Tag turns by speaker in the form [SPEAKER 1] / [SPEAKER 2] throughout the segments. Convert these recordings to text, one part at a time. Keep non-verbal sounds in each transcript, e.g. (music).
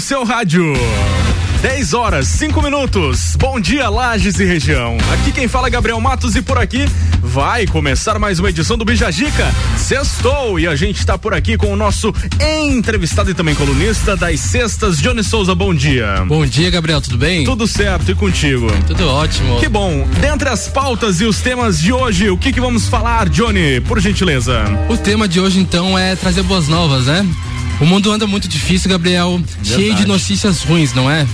[SPEAKER 1] no seu rádio. 10 horas, 5 minutos. Bom dia, Lages e região. Aqui quem fala é Gabriel Matos e por aqui vai começar mais uma edição do Bijagica. Sextou e a gente está por aqui com o nosso entrevistado e também colunista das sextas, Johnny Souza. Bom dia.
[SPEAKER 2] Bom dia, Gabriel, tudo bem?
[SPEAKER 1] Tudo certo e contigo?
[SPEAKER 2] Tudo ótimo.
[SPEAKER 1] Que bom. Dentre as pautas e os temas de hoje, o que que vamos falar, Johnny? Por gentileza.
[SPEAKER 2] O tema de hoje então é trazer boas novas, né? O mundo anda muito difícil, Gabriel, Verdade. cheio de notícias ruins, não é?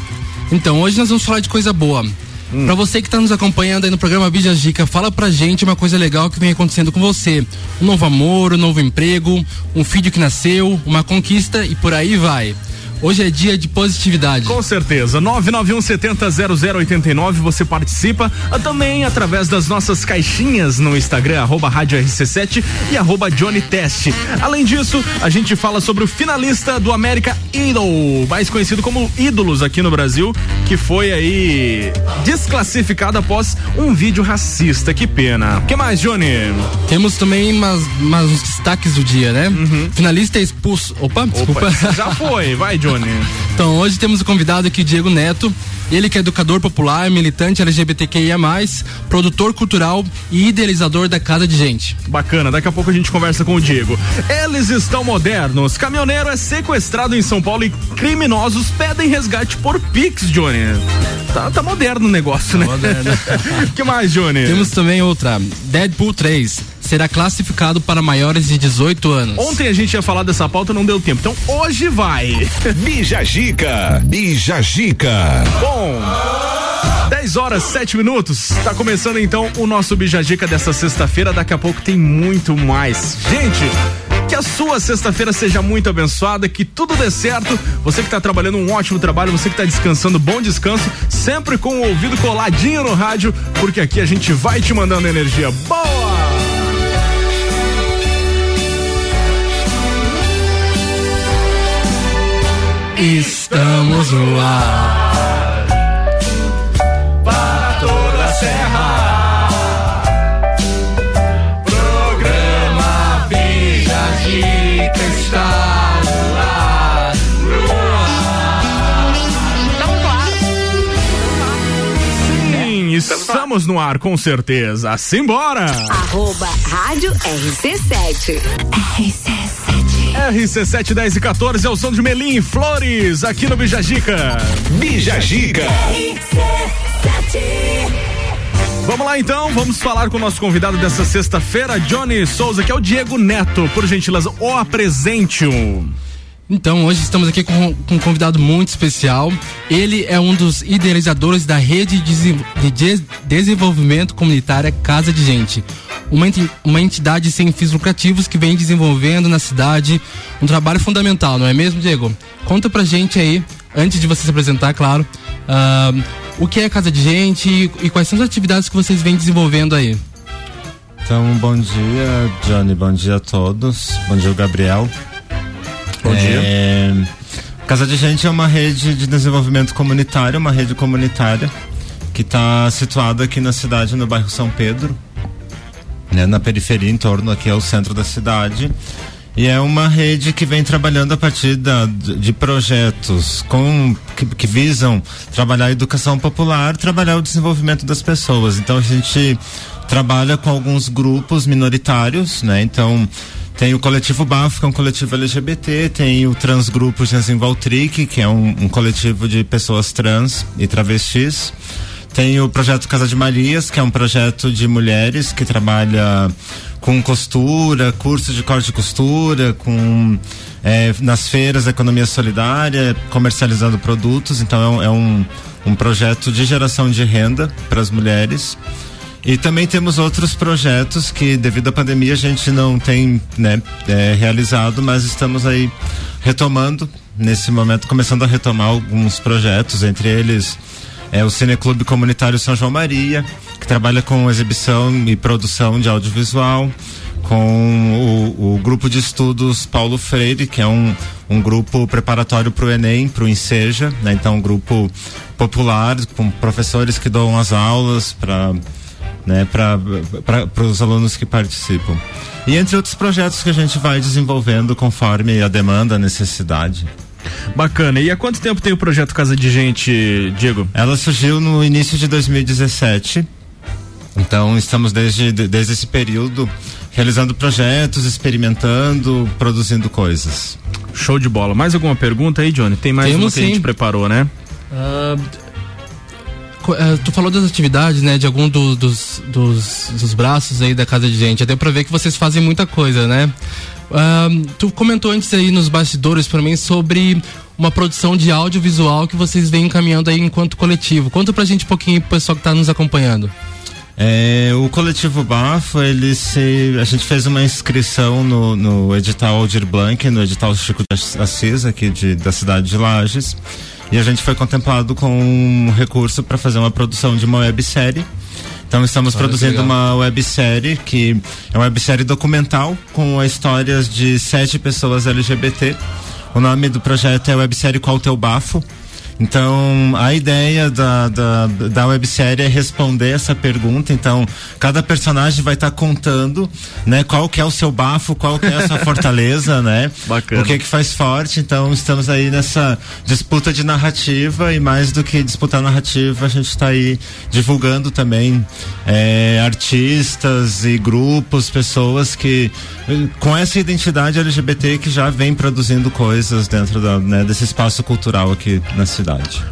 [SPEAKER 2] Então, hoje nós vamos falar de coisa boa. Hum. Pra você que está nos acompanhando aí no programa Bija Dica, fala pra gente uma coisa legal que vem acontecendo com você. Um novo amor, um novo emprego, um filho que nasceu, uma conquista e por aí vai. Hoje é dia de positividade.
[SPEAKER 1] Com certeza. 991 70 0089 você participa ah, também através das nossas caixinhas no Instagram, arroba Rádio RC7 e arroba Johnny Test. Além disso, a gente fala sobre o finalista do América Idol, mais conhecido como Ídolos aqui no Brasil, que foi aí desclassificado após um vídeo racista. Que pena. O que mais, Johnny?
[SPEAKER 2] Temos também umas, umas destaques do dia, né? Uhum. Finalista expulso. Opa, desculpa.
[SPEAKER 1] Opa, já foi, vai, Johnny. Johnny.
[SPEAKER 2] Então, hoje temos o convidado aqui, Diego Neto. Ele que é educador popular, militante LGBTQIA+, produtor cultural e idealizador da Casa de Gente.
[SPEAKER 1] Bacana, daqui a pouco a gente conversa com o Diego. Eles estão modernos. Caminhoneiro é sequestrado em São Paulo e criminosos pedem resgate por Pix, Johnny. Tá, tá moderno o negócio, tá né? Moderno. (laughs) que mais, Johnny?
[SPEAKER 2] Temos também outra, Deadpool 3 será classificado para maiores de 18 anos.
[SPEAKER 1] Ontem a gente ia falar dessa pauta, não deu tempo. Então hoje vai. (laughs) Bija Gica. Bija Gica. Bom. 10 horas, 7 minutos. Tá começando então o nosso Bijajica dessa sexta-feira. Daqui a pouco tem muito mais. Gente, que a sua sexta-feira seja muito abençoada, que tudo dê certo. Você que está trabalhando um ótimo trabalho, você que está descansando, bom descanso, sempre com o ouvido coladinho no rádio, porque aqui a gente vai te mandando energia boa.
[SPEAKER 2] Estamos no ar para toda a serra. Programa Bija Dica está no ar.
[SPEAKER 1] Estamos no ar. Sim, estamos no ar com certeza. Simbora!
[SPEAKER 3] Arroba Rádio RC7. RC7.
[SPEAKER 1] RC710 e 14 é o som de Melim Flores, aqui no Bijagica. Bijagica. Vamos lá então, vamos falar com o nosso convidado dessa sexta-feira, Johnny Souza, que é o Diego Neto. Por gentileza, o apresente-o.
[SPEAKER 2] Então, hoje estamos aqui com, com, um convidado muito especial. Ele é um dos idealizadores da rede de desenvolvimento comunitária Casa de Gente, uma, uma entidade sem fins lucrativos que vem desenvolvendo na cidade um trabalho fundamental, não é mesmo, Diego? Conta pra gente aí, antes de você se apresentar, claro, uh, o que é Casa de Gente e, e quais são as atividades que vocês vêm desenvolvendo aí.
[SPEAKER 4] Então, bom dia, Johnny, bom dia a todos. Bom dia, Gabriel.
[SPEAKER 1] Bom é, dia.
[SPEAKER 4] Casa de Gente é uma rede de desenvolvimento comunitário, uma rede comunitária que está situada aqui na cidade, no bairro São Pedro, né, na periferia, em torno aqui ao centro da cidade. E é uma rede que vem trabalhando a partir da, de projetos com, que, que, visam trabalhar a educação popular, trabalhar o desenvolvimento das pessoas. Então a gente trabalha com alguns grupos minoritários, né? Então tem o coletivo Bafo, que é um coletivo LGBT, tem o Transgrupo Jansen Valtric, que é um, um, coletivo de pessoas trans e travestis. Tem o projeto Casa de Marias, que é um projeto de mulheres que trabalha com costura, curso de corte e costura, com é, nas feiras economia solidária, comercializando produtos. Então é, é um, um projeto de geração de renda para as mulheres. E também temos outros projetos que, devido à pandemia, a gente não tem né, é, realizado, mas estamos aí retomando nesse momento, começando a retomar alguns projetos, entre eles é o Cineclube Comunitário São João Maria, que trabalha com exibição e produção de audiovisual, com o, o grupo de estudos Paulo Freire, que é um, um grupo preparatório para o Enem, para o Enseja, né? então um grupo popular com professores que dão as aulas para né, para os alunos que participam. E entre outros projetos que a gente vai desenvolvendo conforme a demanda, a necessidade.
[SPEAKER 1] Bacana. E há quanto tempo tem o projeto Casa de Gente, Diego?
[SPEAKER 4] Ela surgiu no início de 2017. Então estamos desde, desde esse período realizando projetos, experimentando, produzindo coisas.
[SPEAKER 1] Show de bola. Mais alguma pergunta aí, Johnny? Tem mais
[SPEAKER 2] Temos
[SPEAKER 1] uma que a gente
[SPEAKER 2] sim.
[SPEAKER 1] preparou, né?
[SPEAKER 2] Ah, eh, tu falou das atividades, né? De algum do- dos, dos, dos braços aí da casa de gente. Deu pra ver que vocês fazem muita coisa, né? Ah, tu comentou antes aí nos bastidores pra mim sobre uma produção de audiovisual que vocês vêm encaminhando aí enquanto coletivo. Conta pra gente um pouquinho pro pessoal que tá nos acompanhando.
[SPEAKER 4] É, o coletivo Bafo, ele se. A gente fez uma inscrição no, no edital Aldir Blanc, no edital Chico de Assis, aqui de, da cidade de Lages. E a gente foi contemplado com um recurso para fazer uma produção de uma websérie. Então estamos
[SPEAKER 2] Olha
[SPEAKER 4] produzindo
[SPEAKER 2] legal.
[SPEAKER 4] uma websérie que é uma websérie documental com histórias de sete pessoas LGBT. O nome do projeto é websérie Qual Teu Bafo. Então, a ideia da, da, da websérie é responder essa pergunta. Então, cada personagem vai estar contando, né, qual que é o seu bafo, qual que é a sua (laughs) fortaleza, né?
[SPEAKER 1] Bacana.
[SPEAKER 4] O que que faz forte. Então, estamos aí nessa disputa de narrativa e mais do que disputar narrativa, a gente está aí divulgando também eh, artistas e grupos, pessoas que com essa identidade LGBT que já vem produzindo coisas dentro da, né, desse espaço cultural aqui na cidade.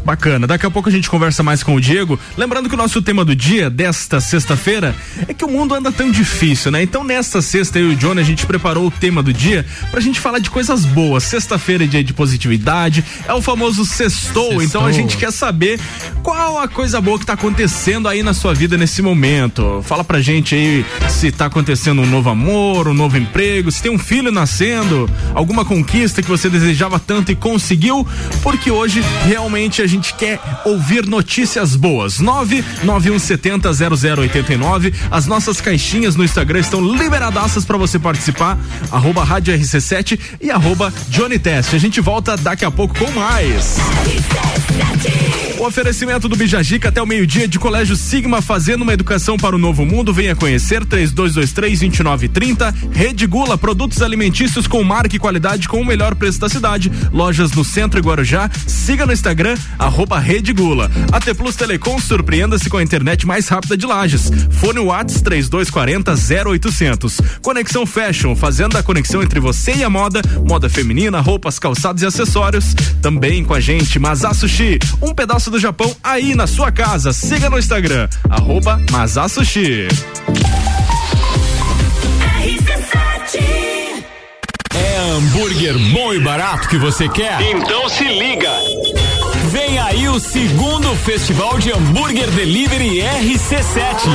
[SPEAKER 1] Bacana. Daqui a pouco a gente conversa mais com o Diego. Lembrando que o nosso tema do dia, desta sexta-feira, é que o mundo anda tão difícil, né? Então, nesta sexta, eu e o Johnny, a gente preparou o tema do dia pra gente falar de coisas boas. Sexta-feira é dia de positividade, é o famoso sextou.
[SPEAKER 2] Sextou.
[SPEAKER 1] Então, a gente quer saber qual a coisa boa que tá acontecendo aí na sua vida nesse momento. Fala pra gente aí se tá acontecendo um novo amor, um novo emprego, se tem um filho nascendo, alguma conquista que você desejava tanto e conseguiu, porque hoje realmente a gente quer ouvir notícias boas. 991700089. As nossas caixinhas no Instagram estão liberadaças pra você participar. Arroba Rádio RC7 e arroba Johnny Test. A gente volta daqui a pouco com mais. O oferecimento do Bijagica até o meio-dia de Colégio Sigma fazendo uma educação para o novo mundo. Venha conhecer 3223-2930. Rede Gula, produtos alimentícios com marca e qualidade com o melhor preço da cidade. Lojas no centro e Guarujá. Siga no Instagram, arroba Rede Gula. AT Plus Telecom, surpreenda-se com a internet mais rápida de Lages. Fone Whats 3240 0800. Conexão Fashion, fazendo a conexão entre você e a moda. Moda feminina, roupas, calçados e acessórios. Também com a gente, Mazá Sushi. Um pedaço do Japão aí na sua casa. Siga no Instagram, arroba Mazá Sushi.
[SPEAKER 5] É hambúrguer bom e barato que você quer?
[SPEAKER 6] Então se liga.
[SPEAKER 5] Vem aí o segundo Festival de Hambúrguer Delivery RC7.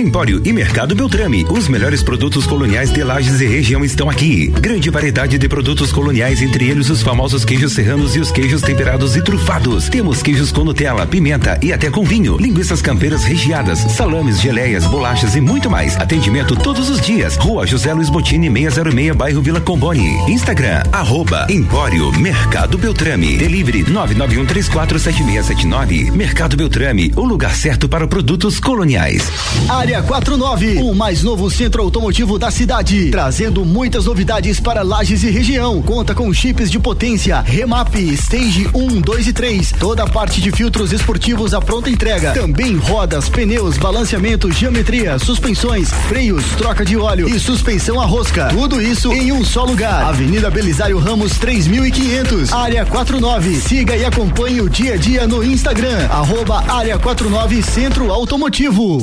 [SPEAKER 7] Empório e Mercado Beltrame. Os melhores produtos coloniais de Lages e região estão aqui. Grande variedade de produtos coloniais, entre eles os famosos queijos serranos e os queijos temperados e trufados. Temos queijos com Nutella, pimenta e até com vinho. Linguiças campeiras recheadas, salames, geleias, bolachas e muito mais. Atendimento todos os dias. Rua José Luiz Botini, 606, bairro Vila Comboni. Instagram, arroba Empório Mercado Beltrame. Delivery 991347679. Mercado Beltrame, o lugar certo para produtos coloniais.
[SPEAKER 8] 49, o mais novo centro automotivo da cidade, trazendo muitas novidades para Lages e região. Conta com chips de potência, remap, stage 1, 2 e 3, toda a parte de filtros esportivos à pronta entrega. Também rodas, pneus, balanceamento, geometria, suspensões, freios, troca de óleo e suspensão a rosca. Tudo isso em um só lugar. Avenida Belisário Ramos 3500, Área 49. Siga e acompanhe o dia a dia no Instagram, arroba Área 49 Centro Automotivo.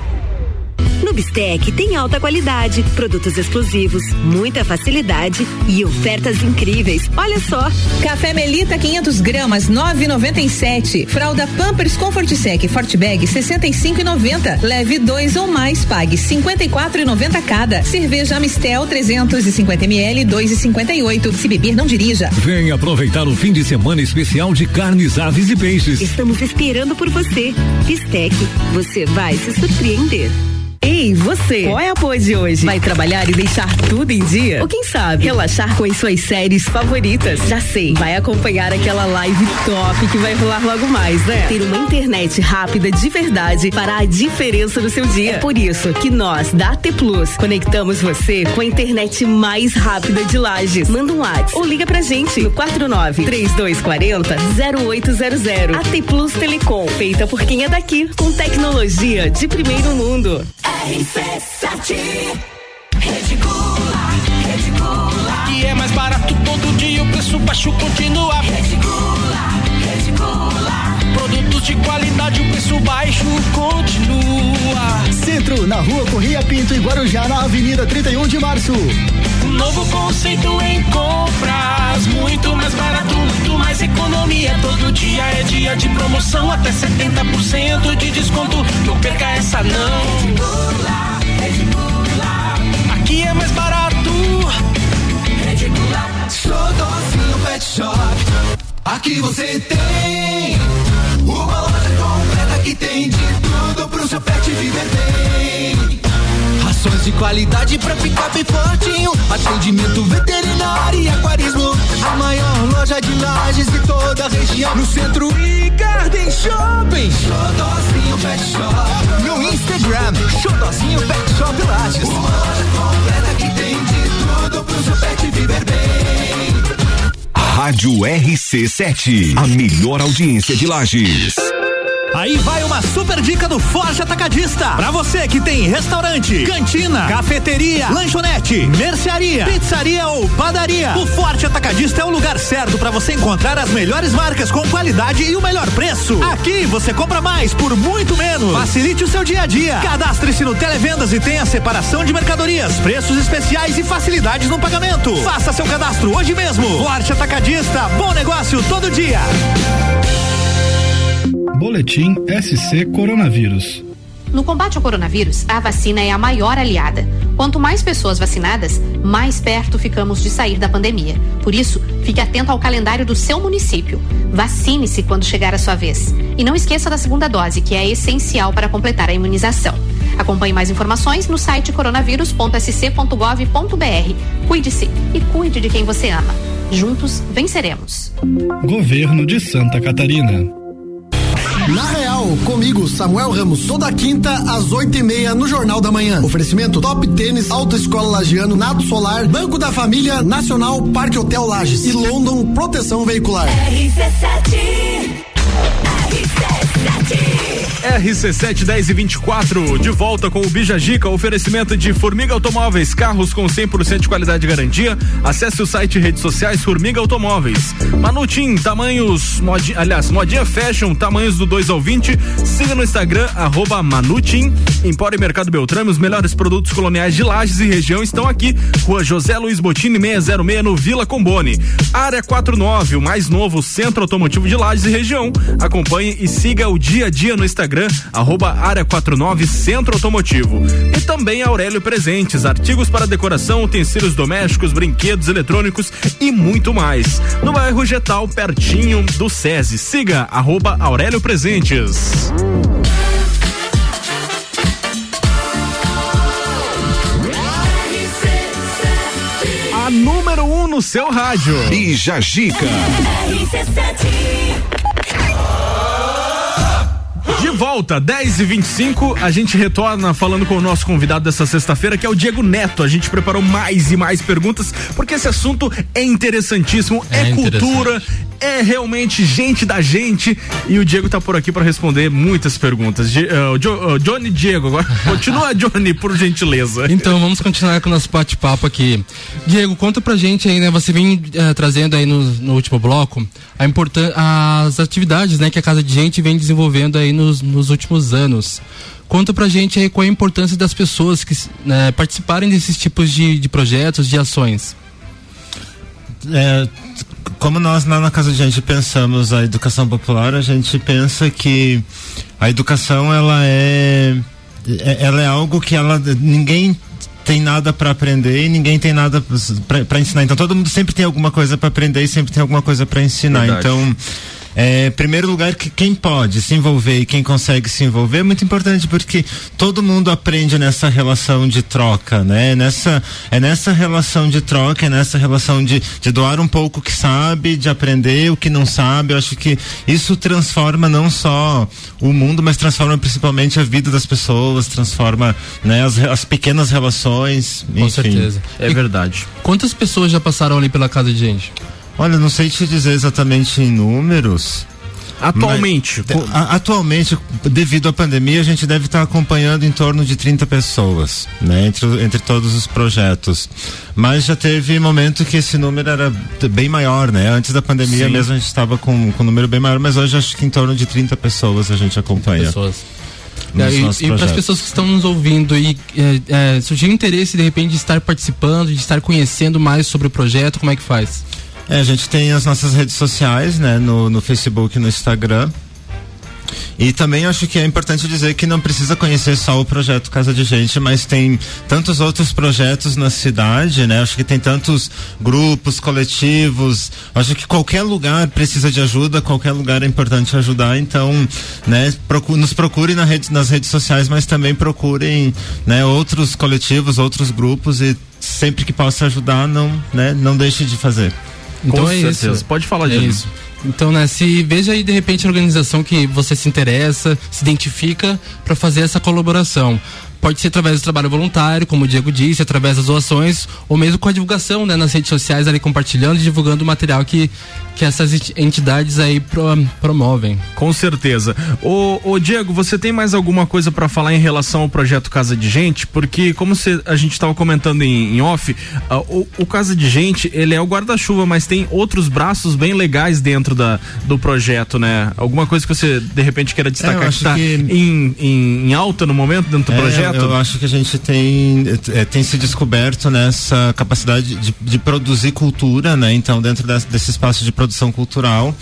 [SPEAKER 3] No Bistec tem alta qualidade, produtos exclusivos, muita facilidade e ofertas incríveis. Olha só.
[SPEAKER 9] Café Melita 500 gramas 9,97. Fralda Pampers Comfort Sec Forte Bag 65,90. Leve dois ou mais, pague 54,90 cada. Cerveja Amistel 350 ml 2,58. Se beber não dirija.
[SPEAKER 5] Vem aproveitar o fim de semana especial de carnes, aves e peixes.
[SPEAKER 3] Estamos esperando por você. Bistec, você vai se surpreender.
[SPEAKER 9] Ei, você, qual é a pose de hoje? Vai trabalhar e deixar tudo em dia? Ou quem sabe, relaxar com as suas séries favoritas? Já sei, vai acompanhar aquela live top que vai rolar logo mais, né? Ter uma internet rápida de verdade fará a diferença no seu dia. É por isso que nós, da AT Plus, conectamos você com a internet mais rápida de Lages. Manda um WhatsApp ou liga pra gente no 49 3240 0800. AT Plus Telecom, feita por quem é daqui, com tecnologia de primeiro mundo.
[SPEAKER 6] RC7 Rede Gula, Rede Gula. E é mais barato todo dia, o preço baixo continua. Rede Gula. Produtos de qualidade, o preço baixo continua.
[SPEAKER 8] Centro, na rua Correia Pinto e Guarujá, na Avenida 31 de Março.
[SPEAKER 6] Um novo conceito em compras, muito mais barato, muito mais economia. Todo dia é dia de promoção, até 70% de desconto. Não perca essa não. Aqui é mais barato.
[SPEAKER 10] Sou docinho Pet Shop. Aqui você tem uma loja completa que tem de tudo pro seu pet viver bem. Rações de qualidade pra ficar bem fortinho. Atendimento veterinário e aquarismo. A maior loja de lajes de toda a região. No centro e Garden Shopping. Xodozinho Pet Shop. No Instagram, Xodozinho Pet Shop Lages. Uma loja completa que tem de tudo pro seu pet viver bem.
[SPEAKER 11] Rádio RC7, a melhor audiência de Lages.
[SPEAKER 12] Aí vai uma super dica do Forte Atacadista. Pra você que tem restaurante, cantina, cafeteria, lanchonete, mercearia, pizzaria ou padaria. O Forte Atacadista é o lugar certo para você encontrar as melhores marcas com qualidade e o melhor preço. Aqui você compra mais por muito menos. Facilite o seu dia a dia. Cadastre-se no Televendas e tenha separação de mercadorias, preços especiais e facilidades no pagamento. Faça seu cadastro hoje mesmo. Forte Atacadista, bom negócio todo dia.
[SPEAKER 13] Boletim SC Coronavírus.
[SPEAKER 14] No combate ao coronavírus, a vacina é a maior aliada. Quanto mais pessoas vacinadas, mais perto ficamos de sair da pandemia. Por isso, fique atento ao calendário do seu município. Vacine-se quando chegar a sua vez. E não esqueça da segunda dose, que é essencial para completar a imunização. Acompanhe mais informações no site coronavírus.sc.gov.br. Cuide-se e cuide de quem você ama. Juntos venceremos.
[SPEAKER 13] Governo de Santa Catarina.
[SPEAKER 15] Na Real, comigo, Samuel Ramos, toda quinta às oito e meia no Jornal da Manhã. Oferecimento Top Tênis, Autoescola Lagiano, Nado Solar, Banco da Família, Nacional, Parque Hotel Lages e London Proteção Veicular.
[SPEAKER 6] RC7 RC7
[SPEAKER 1] RC7 10 e 24, de volta com o Bijagica, oferecimento de Formiga Automóveis, carros com 100% de qualidade e garantia. Acesse o site e redes sociais Formiga Automóveis. Manutim, tamanhos, modi, aliás, modinha fashion, tamanhos do 2 ao 20. Siga no Instagram, arroba Manutim. Empório Mercado Beltrame, os melhores produtos coloniais de Lages e região estão aqui. Rua José Luiz Botini 606 no Vila Combone. Área 49, o mais novo centro automotivo de Lages e região. Acompanhe e siga o dia a dia no Instagram, arroba área 49 Centro Automotivo. E também Aurélio Presentes, artigos para decoração, utensílios domésticos, brinquedos eletrônicos e muito mais. No bairro Getal, pertinho do SESI. Siga arroba Aurélio Presentes. A número 1 um no seu rádio.
[SPEAKER 11] Bija Gica.
[SPEAKER 1] De volta, 10 e 25 a gente retorna falando com o nosso convidado dessa sexta-feira, que é o Diego Neto. A gente preparou mais e mais perguntas, porque esse assunto é interessantíssimo, é,
[SPEAKER 2] É
[SPEAKER 1] cultura, é realmente gente da gente. E o Diego tá por aqui para responder muitas perguntas. Eh, o Jo- o Johnny Diego, agora (laughs) continua, Johnny, por gentileza.
[SPEAKER 2] Então vamos continuar com o nosso bate-papo aqui. Diego, conta pra gente aí, né? Você vem eh, trazendo aí no, no último bloco a importan as atividades, né, que a Casa de Gente vem desenvolvendo aí nos, nos últimos anos. Conta pra gente aí qual a importância das pessoas que né, participarem desses tipos de, de projetos, de ações.
[SPEAKER 4] É, como nós lá na Casa de Gente pensamos a educação popular, a gente pensa que a educação ela é, é- ela é algo que ela ninguém tem nada para aprender e ninguém tem nada para ensinar. Então todo mundo sempre tem alguma coisa para aprender e sempre tem alguma coisa para ensinar.
[SPEAKER 1] Verdade.
[SPEAKER 4] Então é, em primeiro lugar, que quem pode se envolver e quem consegue se envolver é muito importante porque todo mundo aprende nessa relação de troca, né? Nessa, é nessa relação de troca, é nessa relação de, de doar um pouco o que sabe, de aprender o que não sabe. Eu acho que isso transforma não só o mundo, mas transforma principalmente a vida das pessoas, transforma né, as, as pequenas relações.
[SPEAKER 2] Com certeza.
[SPEAKER 1] É
[SPEAKER 2] E
[SPEAKER 1] verdade.
[SPEAKER 2] Quantas pessoas já passaram ali pela casa de gente?
[SPEAKER 4] Olha, não sei te dizer exatamente em números.
[SPEAKER 1] Atualmente,
[SPEAKER 4] mas, a, atualmente, devido à pandemia, a gente deve estar acompanhando em torno de 30 pessoas, né, entre, entre todos os projetos. Mas já teve momento que esse número era bem maior, né? Antes da pandemia
[SPEAKER 1] Sim.
[SPEAKER 4] mesmo a gente estava com, com um número bem maior, mas hoje acho que em torno de 30 pessoas a gente acompanha.
[SPEAKER 2] Pessoas. É,
[SPEAKER 4] nossos
[SPEAKER 2] e para as pessoas que estão nos ouvindo e é, é, surgir interesse de repente de estar participando, de estar conhecendo mais sobre o projeto, como é que faz?
[SPEAKER 4] É, a gente tem as nossas redes sociais, né? No, no Facebook e no Instagram. E também acho que é importante dizer que não precisa conhecer só o projeto Casa de Gente, mas tem tantos outros projetos na cidade, né? Acho que tem tantos grupos, coletivos. Acho que qualquer lugar precisa de ajuda, qualquer lugar é importante ajudar. Então, né? Nos procurem na rede, nas redes sociais, mas também procurem, né? Outros coletivos, outros grupos e sempre que possa ajudar, não, né? Não deixe de fazer.
[SPEAKER 2] Então
[SPEAKER 1] Com
[SPEAKER 2] é
[SPEAKER 1] certeza.
[SPEAKER 2] isso.
[SPEAKER 1] Pode falar
[SPEAKER 2] é
[SPEAKER 1] disso.
[SPEAKER 2] isso. Então, né, se veja aí de repente a organização que você se interessa, se identifica para fazer essa colaboração. Pode ser através do trabalho voluntário, como o Diego disse, através das doações, ou mesmo com a divulgação, né, nas redes sociais ali compartilhando e divulgando o material que, que essas enti- entidades aí pro- promovem.
[SPEAKER 1] Com certeza. Ô, ô, Diego, você tem mais alguma coisa para falar em relação ao projeto Casa de Gente? Porque, como cê- a gente estava comentando em, em off, ah, o, o Casa de Gente, ele é o guarda-chuva, mas tem outros braços bem legais dentro da, do projeto, né? Alguma coisa que você, de repente, queira
[SPEAKER 4] É,
[SPEAKER 1] destacar que
[SPEAKER 4] acho
[SPEAKER 1] está
[SPEAKER 4] que-
[SPEAKER 1] em, em, em alta no momento dentro do
[SPEAKER 4] É,
[SPEAKER 1] projeto?
[SPEAKER 4] Eu acho que a gente tem, é, tem se descoberto nessa capacidade de, de produzir cultura, né? Então, dentro desse, desse espaço de produção cultural.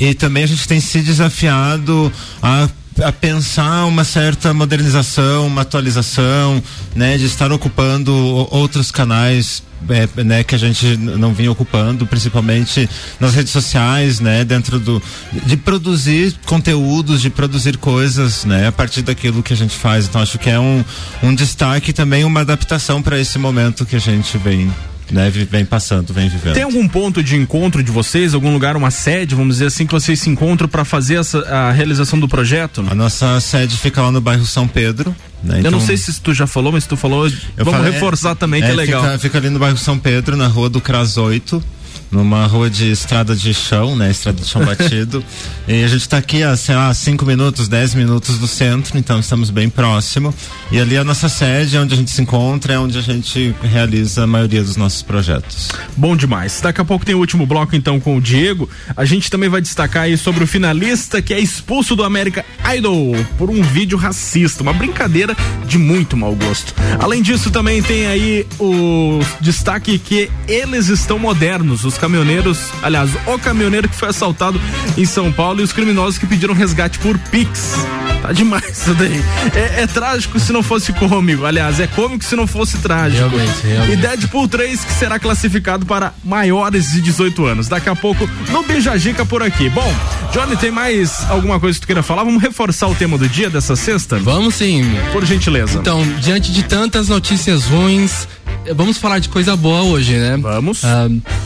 [SPEAKER 4] E também a gente tem se desafiado a a pensar uma certa modernização, uma atualização, né, de estar ocupando outros canais, é, né, que a gente não vinha ocupando, principalmente nas redes sociais, né, dentro do de produzir conteúdos, de produzir coisas, né, a partir daquilo que a gente faz. Então acho que é um um destaque também uma adaptação para esse momento que a gente vem, né, vem passando, vem vivendo.
[SPEAKER 1] Tem algum ponto de encontro de vocês, algum lugar, uma sede, vamos dizer assim, que vocês se encontram para fazer essa, a realização do projeto?
[SPEAKER 4] A nossa sede fica lá no bairro São Pedro. Né?
[SPEAKER 1] Eu não
[SPEAKER 4] Então-
[SPEAKER 1] sei se tu já falou, mas se tu falou, vamos
[SPEAKER 4] falei-
[SPEAKER 1] reforçar também, que é legal.
[SPEAKER 4] Fica, fica ali no bairro São Pedro, na rua do Cras 8, numa rua de estrada de chão, né? Estrada de chão (laughs) batido. E a gente está aqui a, sei lá, 5 minutos, 10 minutos do centro, então estamos bem próximo. E ali a nossa sede, é onde a gente se encontra, é onde a gente realiza a maioria dos nossos projetos.
[SPEAKER 1] Bom demais. Daqui a pouco tem o último bloco então com o Diego. A gente também vai destacar aí sobre o finalista que é expulso do American Idol por um vídeo racista, uma brincadeira de muito mau gosto. Além disso, também tem aí o destaque que eles estão modernos, os caminhoneiros, aliás, o caminhoneiro que foi assaltado em São Paulo e os criminosos que pediram resgate por Pix. Tá demais isso daí. É, é trágico se não fosse cômico. Aliás, é cômico se não fosse trágico.
[SPEAKER 2] Realmente, realmente.
[SPEAKER 1] E Deadpool 3 que será classificado para maiores de 18 anos. Daqui a pouco no Beija Dica por aqui. Bom, Johnny, tem mais alguma coisa que tu queira falar? Vamos reforçar o tema do dia dessa sexta?
[SPEAKER 2] Vamos sim.
[SPEAKER 1] Por gentileza.
[SPEAKER 2] Então, diante de tantas notícias ruins, vamos falar de coisa boa hoje, né?
[SPEAKER 1] Vamos.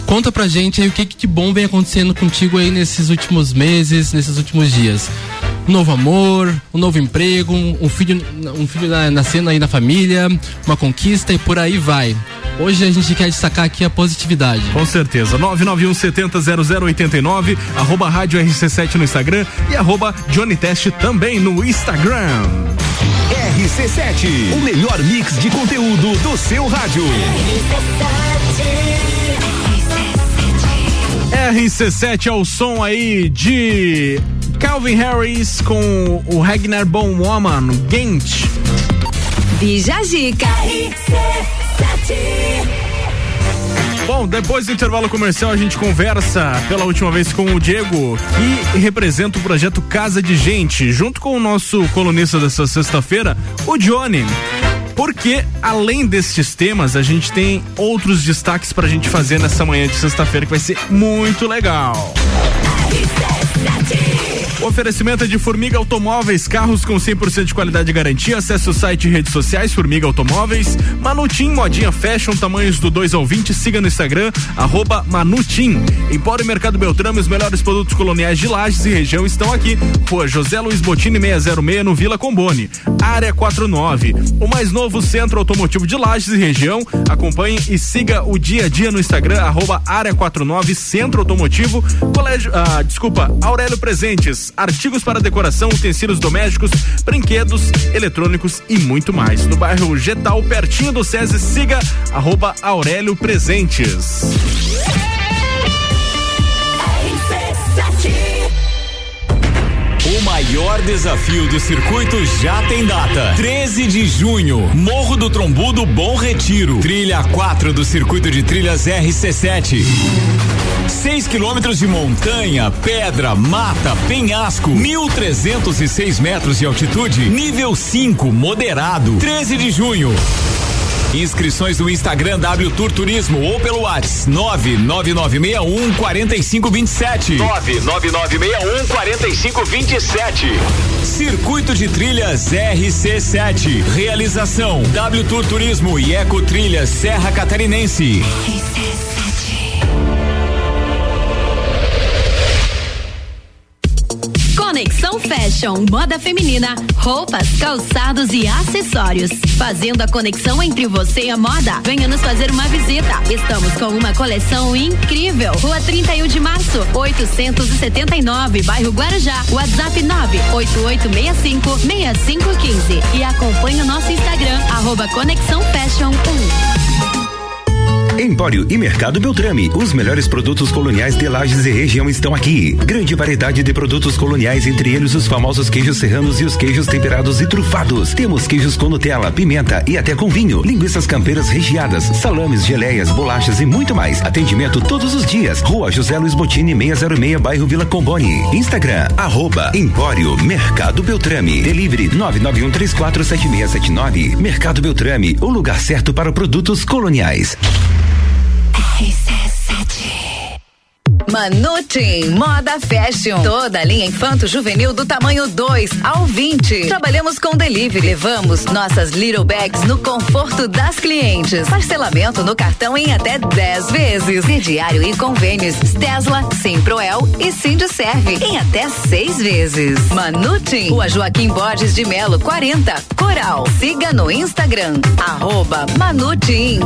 [SPEAKER 2] conta pra gente aí o que, que de bom vem acontecendo contigo aí nesses últimos meses, nesses últimos dias. Um novo amor, um novo emprego, um filho, um filho na- nascendo aí na família, uma conquista e por aí vai. Hoje a gente quer destacar aqui a positividade.
[SPEAKER 1] Com certeza. 991 70 0089, arroba rádio RC7 no Instagram e arroba Johnny Test também no Instagram.
[SPEAKER 16] RC7, o melhor mix de conteúdo do seu rádio.
[SPEAKER 1] RC7 é o som aí de Calvin Harris com o Ragnar Bone Woman, Gent.
[SPEAKER 3] Bija Zica.
[SPEAKER 1] Bom, depois do intervalo comercial a gente conversa pela última vez com o Diego, que representa o projeto Casa de Gente, junto com o nosso colunista dessa sexta-feira, o Johnny. Porque, além destes temas, a gente tem outros destaques pra gente fazer nessa manhã de sexta-feira que vai ser muito legal. Oferecimento é de Formiga Automóveis, carros com 100% de qualidade e garantia. Acesse o site e redes sociais Formiga Automóveis. Manutim Modinha Fashion, tamanhos do 2 ao 20. Siga no Instagram, arroba Manutim. Empório Mercado Beltrame, os melhores produtos coloniais de Lages e região estão aqui. Rua José Luiz Botini 606 no Vila Combone. Área 49. O mais novo centro automotivo de Lages e região. Acompanhe e siga o dia a dia no Instagram, arroba Área 49 Centro Automotivo. Colégio, ah, desculpa, Aurélio Presentes artigos para decoração, utensílios domésticos, brinquedos, eletrônicos e muito mais. No bairro Getal, pertinho do SESI, siga arroba Aurélio Presentes.
[SPEAKER 5] Maior desafio do circuito já tem data. 13 de junho, Morro do Trombudo Bom Retiro. Trilha 4 do circuito de trilhas RC7. 6 quilômetros de montanha, pedra, mata, penhasco, 1.306 metros de altitude, nível 5, moderado. 13 de junho. Inscrições no Instagram W Tour Turismo ou pelo WhatsApp 99961 4527. 99961 4527. Circuito de Trilhas RC7. Realização W Tour Turismo e Eco Trilhas Serra Catarinense.
[SPEAKER 3] Fashion, moda feminina, roupas, calçados e acessórios. Fazendo a conexão entre você e a moda. Venha nos fazer uma visita. Estamos com uma coleção incrível. Rua 31 de março, 879, bairro Guarujá. WhatsApp 98865 6515. E acompanhe o nosso Instagram, arroba Conexão Fashion 1.
[SPEAKER 7] Empório e Mercado Beltrame. Os melhores produtos coloniais de Lages e região estão aqui. Grande variedade de produtos coloniais, entre eles os famosos queijos serranos e os queijos temperados e trufados. Temos queijos com Nutella, pimenta e até com vinho. Linguiças campeiras recheadas, salames, geleias, bolachas e muito mais. Atendimento todos os dias. Rua José Luiz Botini 606, bairro Vila Comboni. Instagram, arroba Empório Mercado Beltrame. Delivery 991347679. Mercado Beltrame, o lugar certo para produtos coloniais.
[SPEAKER 9] Manutim, moda fashion. Toda linha infanto juvenil do tamanho 2 ao 20. Trabalhamos com delivery. Levamos nossas little bags no conforto das clientes. Parcelamento no cartão em até 10 vezes. Crediário e convênios Tesla, Simproel e Serve em até seis vezes. Manutim, Rua Joaquim Borges de Melo, 40, Coral. Siga no Instagram, arroba Manutim.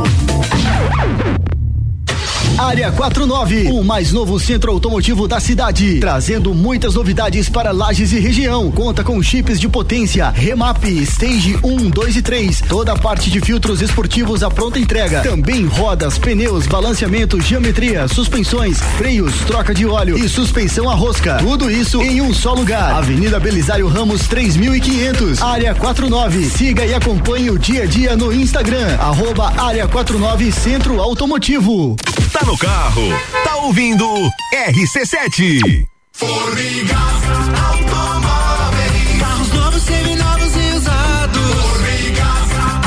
[SPEAKER 8] Área 49, o mais novo centro automotivo da cidade, trazendo muitas novidades para Lages e região. Conta com chips de potência, remap, stage 1, 2 e 3, toda a parte de filtros esportivos à pronta entrega. Também rodas, pneus, balanceamento, geometria, suspensões, freios, troca de óleo e suspensão a rosca. Tudo isso em um só lugar. Avenida Belisário Ramos 3500, Área 49. Siga e acompanhe o dia a dia no Instagram, arroba Área 49 Centro Automotivo.
[SPEAKER 16] Tá no carro, tá ouvindo RC7.
[SPEAKER 17] Formiga Automóveis. Carros novos, seminovos e usados. Formiga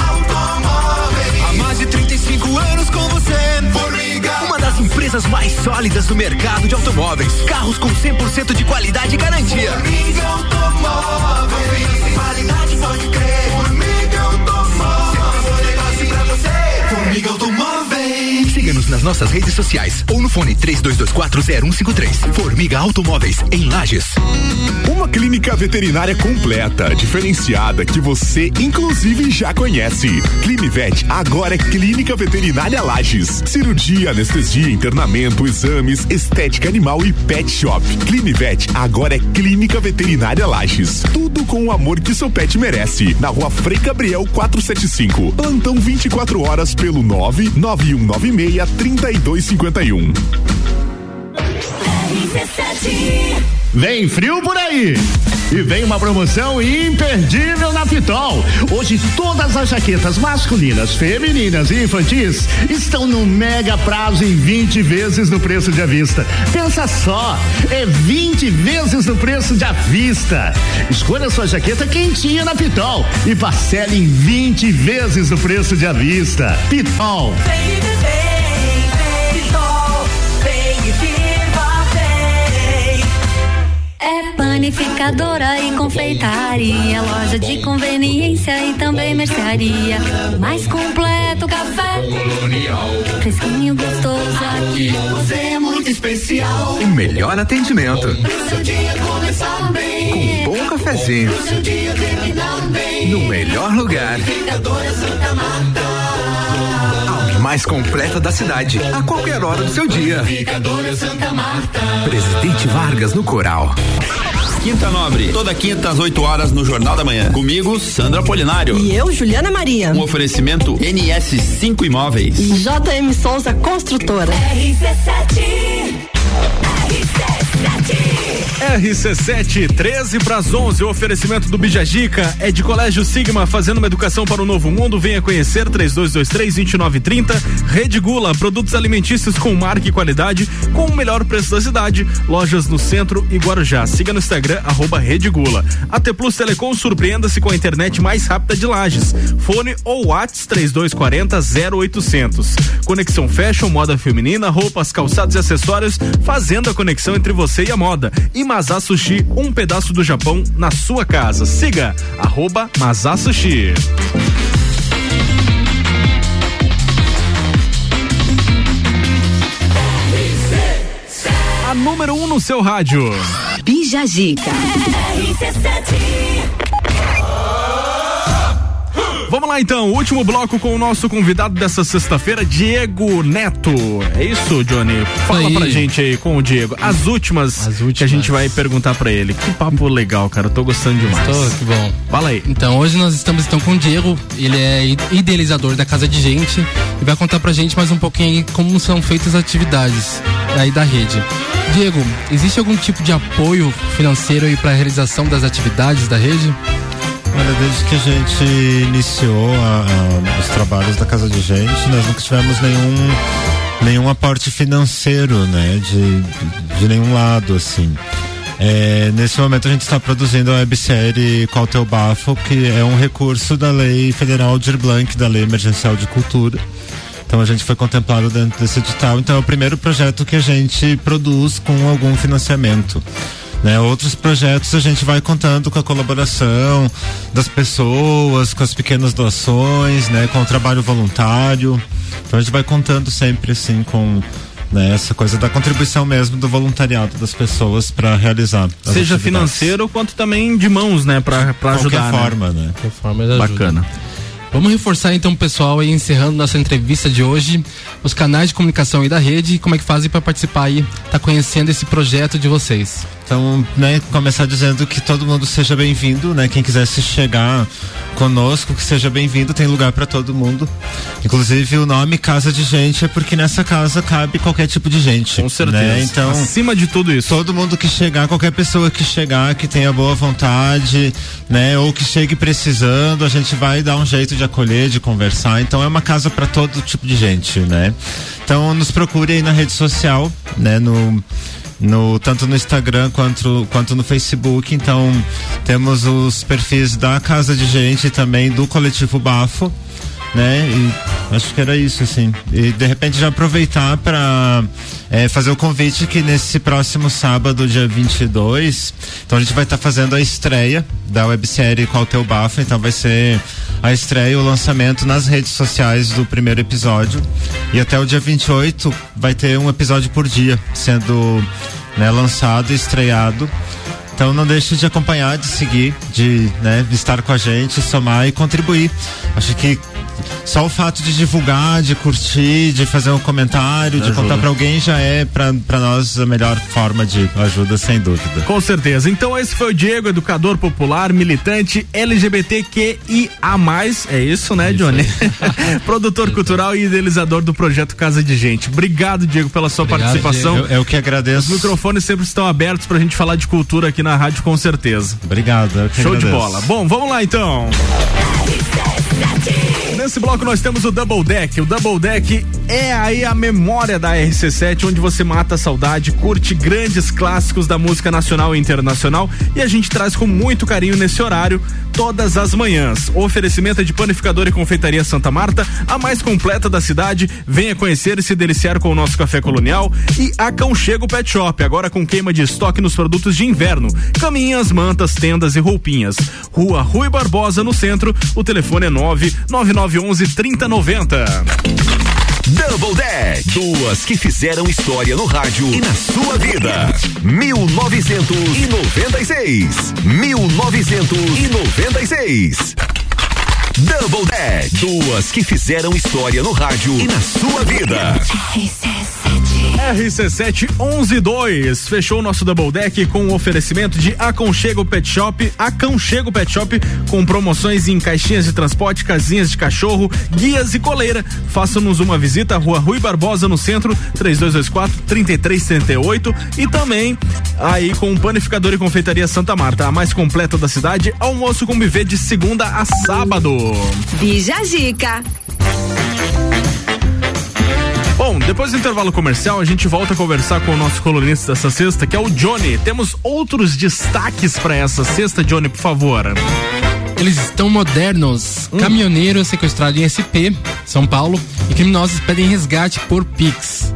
[SPEAKER 17] Automóveis. Há mais de 35 anos com você. Formiga.
[SPEAKER 16] Uma das empresas mais sólidas do mercado de automóveis. Carros com 100% de qualidade e garantia.
[SPEAKER 17] Formiga Automóveis. Qualidade pode
[SPEAKER 16] nas nossas redes sociais ou no fone 32240153. Formiga Automóveis, em Lages.
[SPEAKER 18] Uma clínica veterinária completa, diferenciada, que você inclusive já conhece. Clinivet agora é Clínica Veterinária Lages. Cirurgia, anestesia, internamento, exames, estética animal e pet shop. Clinivet agora é Clínica Veterinária Lages. Tudo com o amor que seu pet merece. Na rua Frei Gabriel 475. Plantão 24 horas pelo 99196 3251.
[SPEAKER 19] Vem frio por aí! E vem uma promoção imperdível na Pitol. Hoje todas as jaquetas masculinas, femininas e infantis estão no mega prazo em 20 vezes no preço de avista. Pensa só, é 20 vezes no preço de avista. Escolha sua jaqueta quentinha na Pitol e parcele em 20 vezes no preço de avista. Pitol.
[SPEAKER 17] É
[SPEAKER 20] panificadora e confeitaria, loja de conveniência e também mercearia. Mais completo café colonial, fresquinho gostoso aqui. Você é muito especial.
[SPEAKER 16] O melhor atendimento.
[SPEAKER 20] Pro seu dia começar bem.
[SPEAKER 16] Com um bom cafezinho.
[SPEAKER 20] Pro seu dia terminar bem.
[SPEAKER 16] No melhor lugar.
[SPEAKER 20] Panificadora Santa Marta.
[SPEAKER 16] A mais completa da cidade. A qualquer hora do seu dia.
[SPEAKER 20] Panificadora Santa Marta.
[SPEAKER 16] Presidente Vargas no Coral.
[SPEAKER 21] Quinta Nobre, toda quinta às 8 horas no Jornal da Manhã. Comigo, Sandra Polinário.
[SPEAKER 22] E eu, Juliana Maria.
[SPEAKER 21] Um oferecimento NS5 Imóveis.
[SPEAKER 22] JM Souza Construtora.
[SPEAKER 20] RC7.
[SPEAKER 1] RC7, 13 para as 11. O oferecimento do Bijagica é de Colégio Sigma, fazendo uma educação para o novo mundo. Venha conhecer 3223-2930. Rede Gula, produtos alimentícios com marca e qualidade, com o melhor preço da cidade. Lojas no centro e Guarujá. Siga no Instagram, arroba Rede Gula. AT Plus Telecom, surpreenda-se com a internet mais rápida de Lages. Fone ou Whats 3240 0800. Conexão Fashion, moda feminina, roupas, calçados e acessórios, fazendo a conexão entre você e a moda. E Mazá Sushi, um pedaço do Japão na sua casa. Siga arroba Mazá Sushi. A número 1 um no seu rádio.
[SPEAKER 3] Bija Gica.
[SPEAKER 1] Vamos lá então, último bloco com o nosso convidado dessa sexta-feira, Diego Neto. É isso, Johnny? Fala
[SPEAKER 2] aí.
[SPEAKER 1] pra gente aí com o Diego. As últimas, que a gente vai perguntar pra ele. Que papo legal, cara. Eu tô gostando demais.
[SPEAKER 2] Tô, que bom.
[SPEAKER 1] Fala aí.
[SPEAKER 2] Então, hoje nós estamos então com o Diego, ele é idealizador da Casa de Gente e vai contar pra gente mais um pouquinho aí como são feitas as atividades aí da rede. Diego, existe algum tipo de apoio financeiro aí para a realização das atividades da rede?
[SPEAKER 4] Olha, desde que a gente iniciou a- a- os trabalhos da Casa de Gente, nós nunca tivemos nenhum, nenhum aporte financeiro, né, de, de nenhum lado, assim. É, nesse momento a gente está produzindo a websérie Qual Teu Bafo, que é um recurso da Lei Federal de Blanc, da Lei Emergencial de Cultura. Então a gente foi contemplado dentro desse edital. Então é o primeiro projeto que a gente produz com algum financiamento. Né? Outros projetos a gente vai contando com a colaboração das pessoas, com as pequenas doações, né? com o trabalho voluntário. Então a gente vai contando sempre assim com né, essa coisa da contribuição mesmo do voluntariado das pessoas para realizar. as
[SPEAKER 1] Seja
[SPEAKER 4] atividades.
[SPEAKER 1] financeiro quanto também de mãos, né? Pra, pra
[SPEAKER 4] Qualquer
[SPEAKER 1] ajudar.
[SPEAKER 4] forma, né?
[SPEAKER 2] Qualquer forma ajuda.
[SPEAKER 1] Bacana.
[SPEAKER 2] Vamos reforçar então, pessoal, aí encerrando nossa entrevista de hoje, os canais de comunicação aí da rede e como é que fazem para participar aí, tá conhecendo esse projeto de vocês.
[SPEAKER 4] Então, né, começar dizendo que todo mundo seja bem-vindo, né? Quem quiser se chegar conosco, que seja bem-vindo, tem lugar para todo mundo. Inclusive, o nome Casa de Gente é porque nessa casa cabe qualquer tipo de gente. Com
[SPEAKER 1] certeza.
[SPEAKER 4] Então,
[SPEAKER 1] acima de tudo isso.
[SPEAKER 4] Todo mundo que chegar, qualquer pessoa que chegar, que tenha boa vontade, né, ou que chegue precisando, a gente vai dar um jeito de acolher, de conversar. Então, é uma casa para todo tipo de gente, né? Então, nos procure aí na rede social, né, no no tanto no Instagram quanto quanto no Facebook. Então temos os perfis da Casa de Gente e também do coletivo Bafo, né? E acho que era isso assim. E de repente já aproveitar para fazer o convite que nesse próximo sábado, dia 22, então a gente vai estar fazendo a estreia da websérie Qual Teu Bafo, então vai ser a estreia e o lançamento nas redes sociais do primeiro episódio. E até o dia 28 vai ter um episódio por dia sendo né, lançado e estreado. Então não deixe de acompanhar, de seguir, de né, estar com a gente, somar e contribuir. Acho que só o fato de divulgar, de curtir, de fazer um comentário, de
[SPEAKER 1] Ajuda.
[SPEAKER 4] contar para alguém já é para nós a melhor forma de ajuda, sem dúvida.
[SPEAKER 1] Com certeza. Então esse foi o Diego, educador popular, militante LGBTQIA+, é isso, né, Johnny? (laughs) Produtor cultural e idealizador do projeto Casa de Gente. Obrigado, Diego, pela sua
[SPEAKER 4] Obrigado,
[SPEAKER 1] participação.
[SPEAKER 4] Eu- eu que agradeço.
[SPEAKER 1] Os microfones sempre estão abertos pra gente falar de cultura aqui na rádio, com certeza.
[SPEAKER 4] Obrigado.
[SPEAKER 1] Show de
[SPEAKER 4] agradeço.
[SPEAKER 1] bola. Bom, vamos lá então. Nesse bloco nós temos o Double Deck. O Double Deck é aí a memória da RC7, onde você mata a saudade, curte grandes clássicos da música nacional e internacional e a gente traz com muito carinho nesse horário todas as manhãs. O oferecimento é de panificador e confeitaria Santa Marta, a mais completa da cidade. Venha conhecer e se deliciar com o nosso café colonial e Aconchego Pet Shop, agora com queima de estoque nos produtos de inverno, caminhas, mantas, tendas e roupinhas. Rua Rui Barbosa no centro. O telefone é 99911 3090.
[SPEAKER 7] Double Deck. Duas que fizeram história no rádio e na sua vida. 1996. 1996. Double Deck. Duas que fizeram história no rádio e na sua vida.
[SPEAKER 1] RC7 112 fechou o nosso Double Deck com o oferecimento de Aconchego Pet Shop. Aconchego Pet Shop com promoções em caixinhas de transporte, casinhas de cachorro, guias e coleira. Faça-nos uma visita à Rua Rui Barbosa no centro, 3224 3338 e também aí com o Panificador e Confeitaria Santa Marta, a mais completa da cidade. Almoço com buffet de segunda a sábado.
[SPEAKER 3] Bija Zica.
[SPEAKER 1] Bom, depois do intervalo comercial, a gente volta a conversar com o nosso colunista dessa sexta, que é o Johnny. Temos outros destaques para essa sexta, Johnny, por favor.
[SPEAKER 2] Eles estão modernos. Caminhoneiro sequestrado em SP, São Paulo, e criminosos pedem resgate por Pix.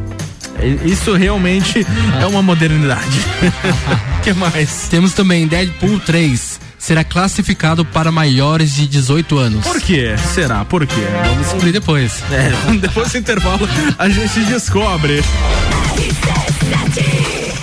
[SPEAKER 1] Isso realmente é uma modernidade. (laughs) (laughs) que mais?
[SPEAKER 2] Temos também Deadpool 3. Será classificado para maiores de 18 anos.
[SPEAKER 1] Por quê? Será? Por quê?
[SPEAKER 2] Vamos descobrir depois.
[SPEAKER 1] É, (laughs) depois do intervalo a gente descobre.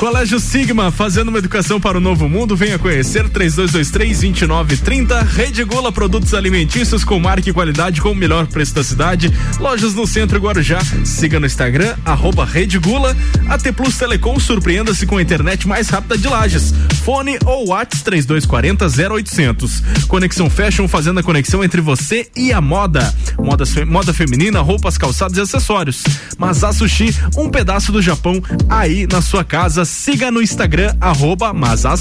[SPEAKER 1] Colégio Sigma, fazendo uma educação para o novo mundo. Venha conhecer 3223-2930. Rede Gula, produtos alimentícios com marca e qualidade com o melhor preço da cidade. Lojas no centro Guarujá. Siga no Instagram, arroba Rede Gula. AT Plus Telecom, surpreenda-se com a internet mais rápida de Lages. Fone ou Whats 3240 0800. Conexão Fashion, fazendo a conexão entre você e a moda. Moda, moda feminina, roupas, calçados e acessórios. Masá Sushi, um pedaço do Japão aí na sua casa. Siga no Instagram, arroba Masá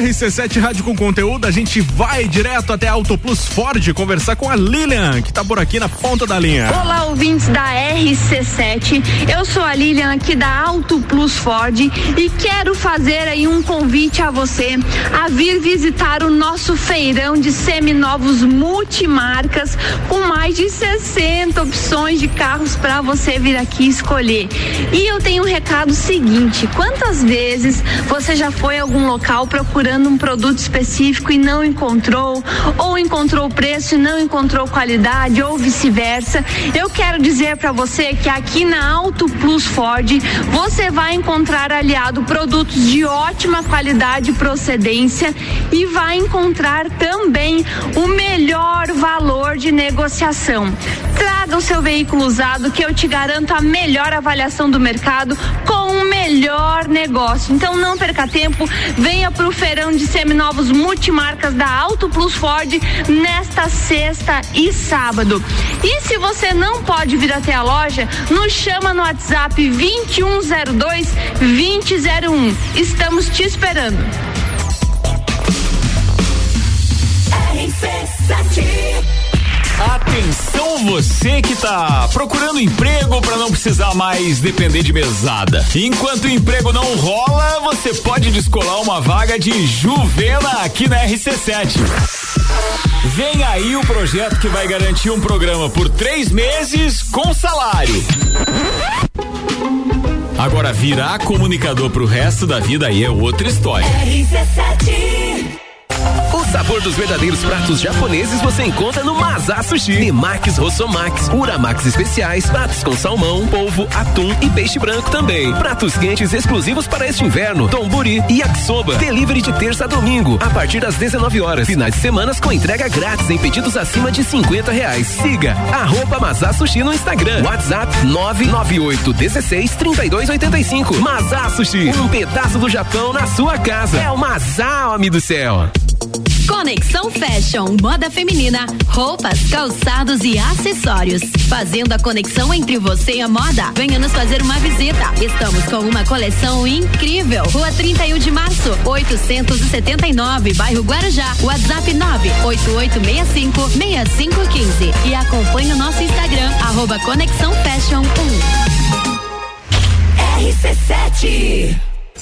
[SPEAKER 1] RC7 Rádio com conteúdo, a gente vai direto até Auto Plus Ford conversar com a Lilian, que tá por aqui na ponta da linha.
[SPEAKER 23] Olá, ouvintes da RC7. Eu sou a Lilian aqui da Auto Plus Ford e quero fazer aí um convite a você a vir visitar o nosso feirão de seminovos multimarcas com mais de 60 opções de carros para você vir aqui escolher. E eu tenho um recado seguinte: quantas vezes você já foi a algum local procurando um produto específico e não encontrou, ou encontrou o preço e não encontrou qualidade, ou vice-versa. Eu quero dizer para você que aqui na Auto Plus Ford você vai encontrar aliado produtos de ótima qualidade e procedência e vai encontrar também o melhor valor de negociação. Traga o seu veículo usado que eu te garanto a melhor avaliação do mercado com o melhor negócio. Então não perca tempo, venha pro feirão de seminovos multimarcas da Auto Plus Ford nesta sexta e sábado. E se você não pode vir até a loja, nos chama no WhatsApp 2102 2001. Estamos te esperando.
[SPEAKER 5] Atenção você que tá procurando emprego para não precisar mais depender de mesada. Enquanto o emprego não rola, você pode descolar uma vaga de Juvena aqui na RC7. Vem aí o projeto que vai garantir um programa por três meses com salário. Agora virar comunicador pro resto da vida aí é outra história.
[SPEAKER 24] O sabor dos verdadeiros pratos japoneses você encontra no Mazá Sushi. Nemax, Rossomax, Uramax especiais, pratos com salmão, polvo, atum e peixe branco também. Pratos quentes exclusivos para este inverno, Tomburi e Yakisoba. Delivery de terça a domingo, a partir das 19 horas. Finais de semanas com entrega grátis em pedidos acima de 50 reais. Siga arroba Mazá Sushi no Instagram. WhatsApp 998 16 32 85. Mazá Sushi, um pedaço do Japão na sua casa. É o Mazá, homem do céu.
[SPEAKER 3] Conexão Fashion, moda feminina, roupas, calçados e acessórios. Fazendo a conexão entre você e a moda. Venha nos fazer uma visita. Estamos com uma coleção incrível. Rua 31 de março, 879, bairro Guarujá. WhatsApp 98865 6515. E acompanhe o nosso Instagram, arroba Conexão Fashion 1.
[SPEAKER 7] RC7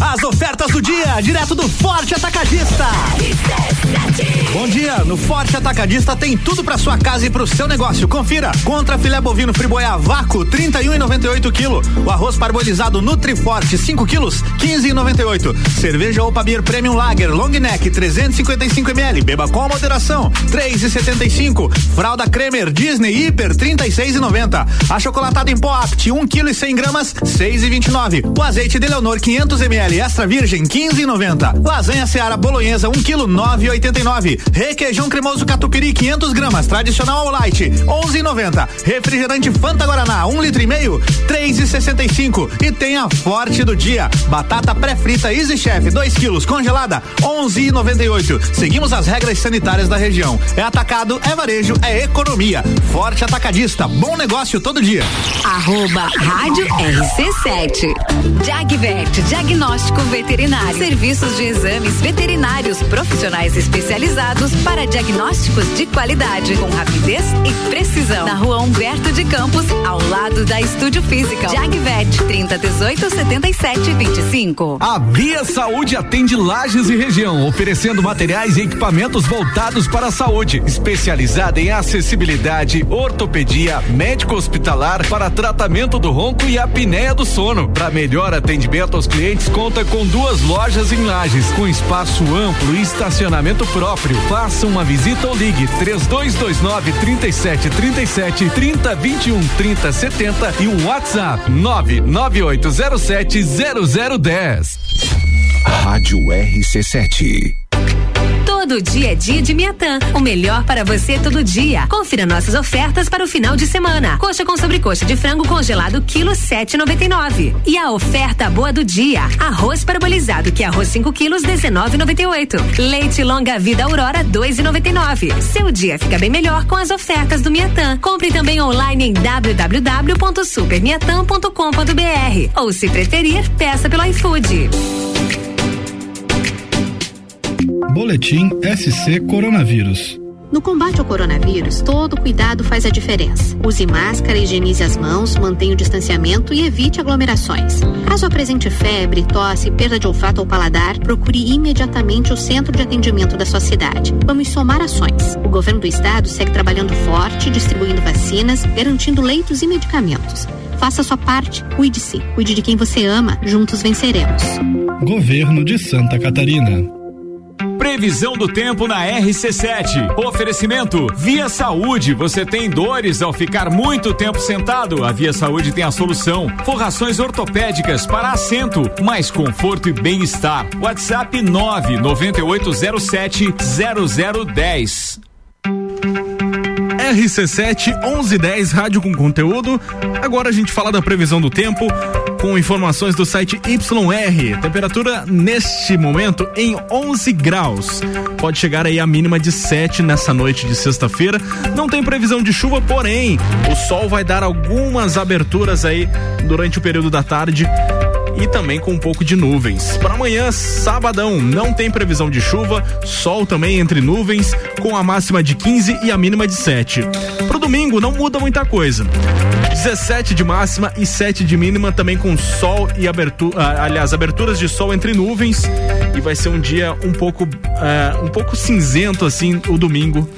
[SPEAKER 12] As ofertas do dia, direto do Forte Atacadista. Bom dia, no Forte Atacadista tem tudo para sua casa e para o seu negócio. Confira: contra filé bovino friboia vácuo 31,98 kg. O arroz parbolizado Nutriforte 5 quilos 15,98. Cerveja Opa Beer Premium Lager Long Neck 355 ml. Beba com moderação 3,75. Fralda Cremer Disney Hiper 36,90. A chocolatada em pó Apt 1 kg e 100 gramas 6,29. O azeite de Leonor 500 ml extra virgem 15,90. Lasanha Seara Bolonhesa 1 kg 9,89. Requeijão cremoso catupiry 500 gramas tradicional ao light 11,90. Refrigerante Fanta Guaraná 1 litro e meio 3,65. E tem a forte do dia batata pré-frita Easy Chef 2 quilos congelada 11,98. Seguimos as regras sanitárias da região. É atacado, é varejo, é economia. Forte atacadista, bom negócio todo dia.
[SPEAKER 3] Arroba Rádio RC7. Jagvet, diagnóstico veterinário. Serviços de exames veterinários profissionais especializados para diagnósticos de qualidade, com rapidez e precisão. Na rua Humberto de Campos, ao lado da Estúdio Física. Jagvet, 30 18 77 25.
[SPEAKER 25] A Via Saúde atende lajes e região, oferecendo materiais e equipamentos voltados para a saúde, especializada em acessibilidade, ortopedia, médico hospitalar para tratamento do ronco e apneia do sono. Para melhor atendimento aos clientes, conta com duas lojas em lajes, com espaço amplo e estacionamento próprio. Faça uma visita ou ligue 3229 3737 3021 3070 e um WhatsApp 99807 0010.
[SPEAKER 7] Rádio RC7.
[SPEAKER 3] Todo dia é dia de Miatã. O melhor para você todo dia. Confira nossas ofertas para o final de semana. Coxa com sobrecoxa de frango congelado, quilo 7,99. E a oferta boa do dia: arroz parabolizado, que é arroz 5 quilos, 19,98. Leite longa vida Aurora, 2,99. Seu dia fica bem melhor com as ofertas do Miatã. Compre também online em www.supermiatã.com.br. Ou se preferir, peça pelo iFood.
[SPEAKER 13] Boletim SC Coronavírus.
[SPEAKER 14] No combate ao coronavírus, todo cuidado faz a diferença. Use máscara, higienize as mãos, mantenha o distanciamento e evite aglomerações. Caso apresente febre, tosse, perda de olfato ou paladar, procure imediatamente o centro de atendimento da sua cidade. Vamos somar ações. O governo do estado segue trabalhando forte, distribuindo vacinas, garantindo leitos e medicamentos. Faça a sua parte, cuide-se, cuide de quem você ama, juntos venceremos.
[SPEAKER 13] Governo de Santa Catarina.
[SPEAKER 5] Previsão do tempo na RC7. Oferecimento Via Saúde. Você tem dores ao ficar muito tempo sentado? A Via Saúde tem a solução. Forrações ortopédicas para assento, mais conforto e bem-estar. WhatsApp 99807 0010.
[SPEAKER 1] RC7 1110 Rádio com conteúdo. Agora a gente fala da previsão do tempo com informações do site YR. Temperatura neste momento em 11 graus. Pode chegar aí a mínima de 7 nessa noite de sexta-feira. Não tem previsão de chuva, porém, o sol vai dar algumas aberturas aí durante o período da tarde e também com um pouco de nuvens. Para amanhã, sabadão, não tem previsão de chuva, sol também entre nuvens, com a máxima de 15 e a mínima de 7. Pro domingo não muda muita coisa. 17 de máxima e 7 de mínima, também com sol e abertura, aliás, aberturas de sol entre nuvens. E vai ser um dia um pouco, uh, um pouco cinzento assim o domingo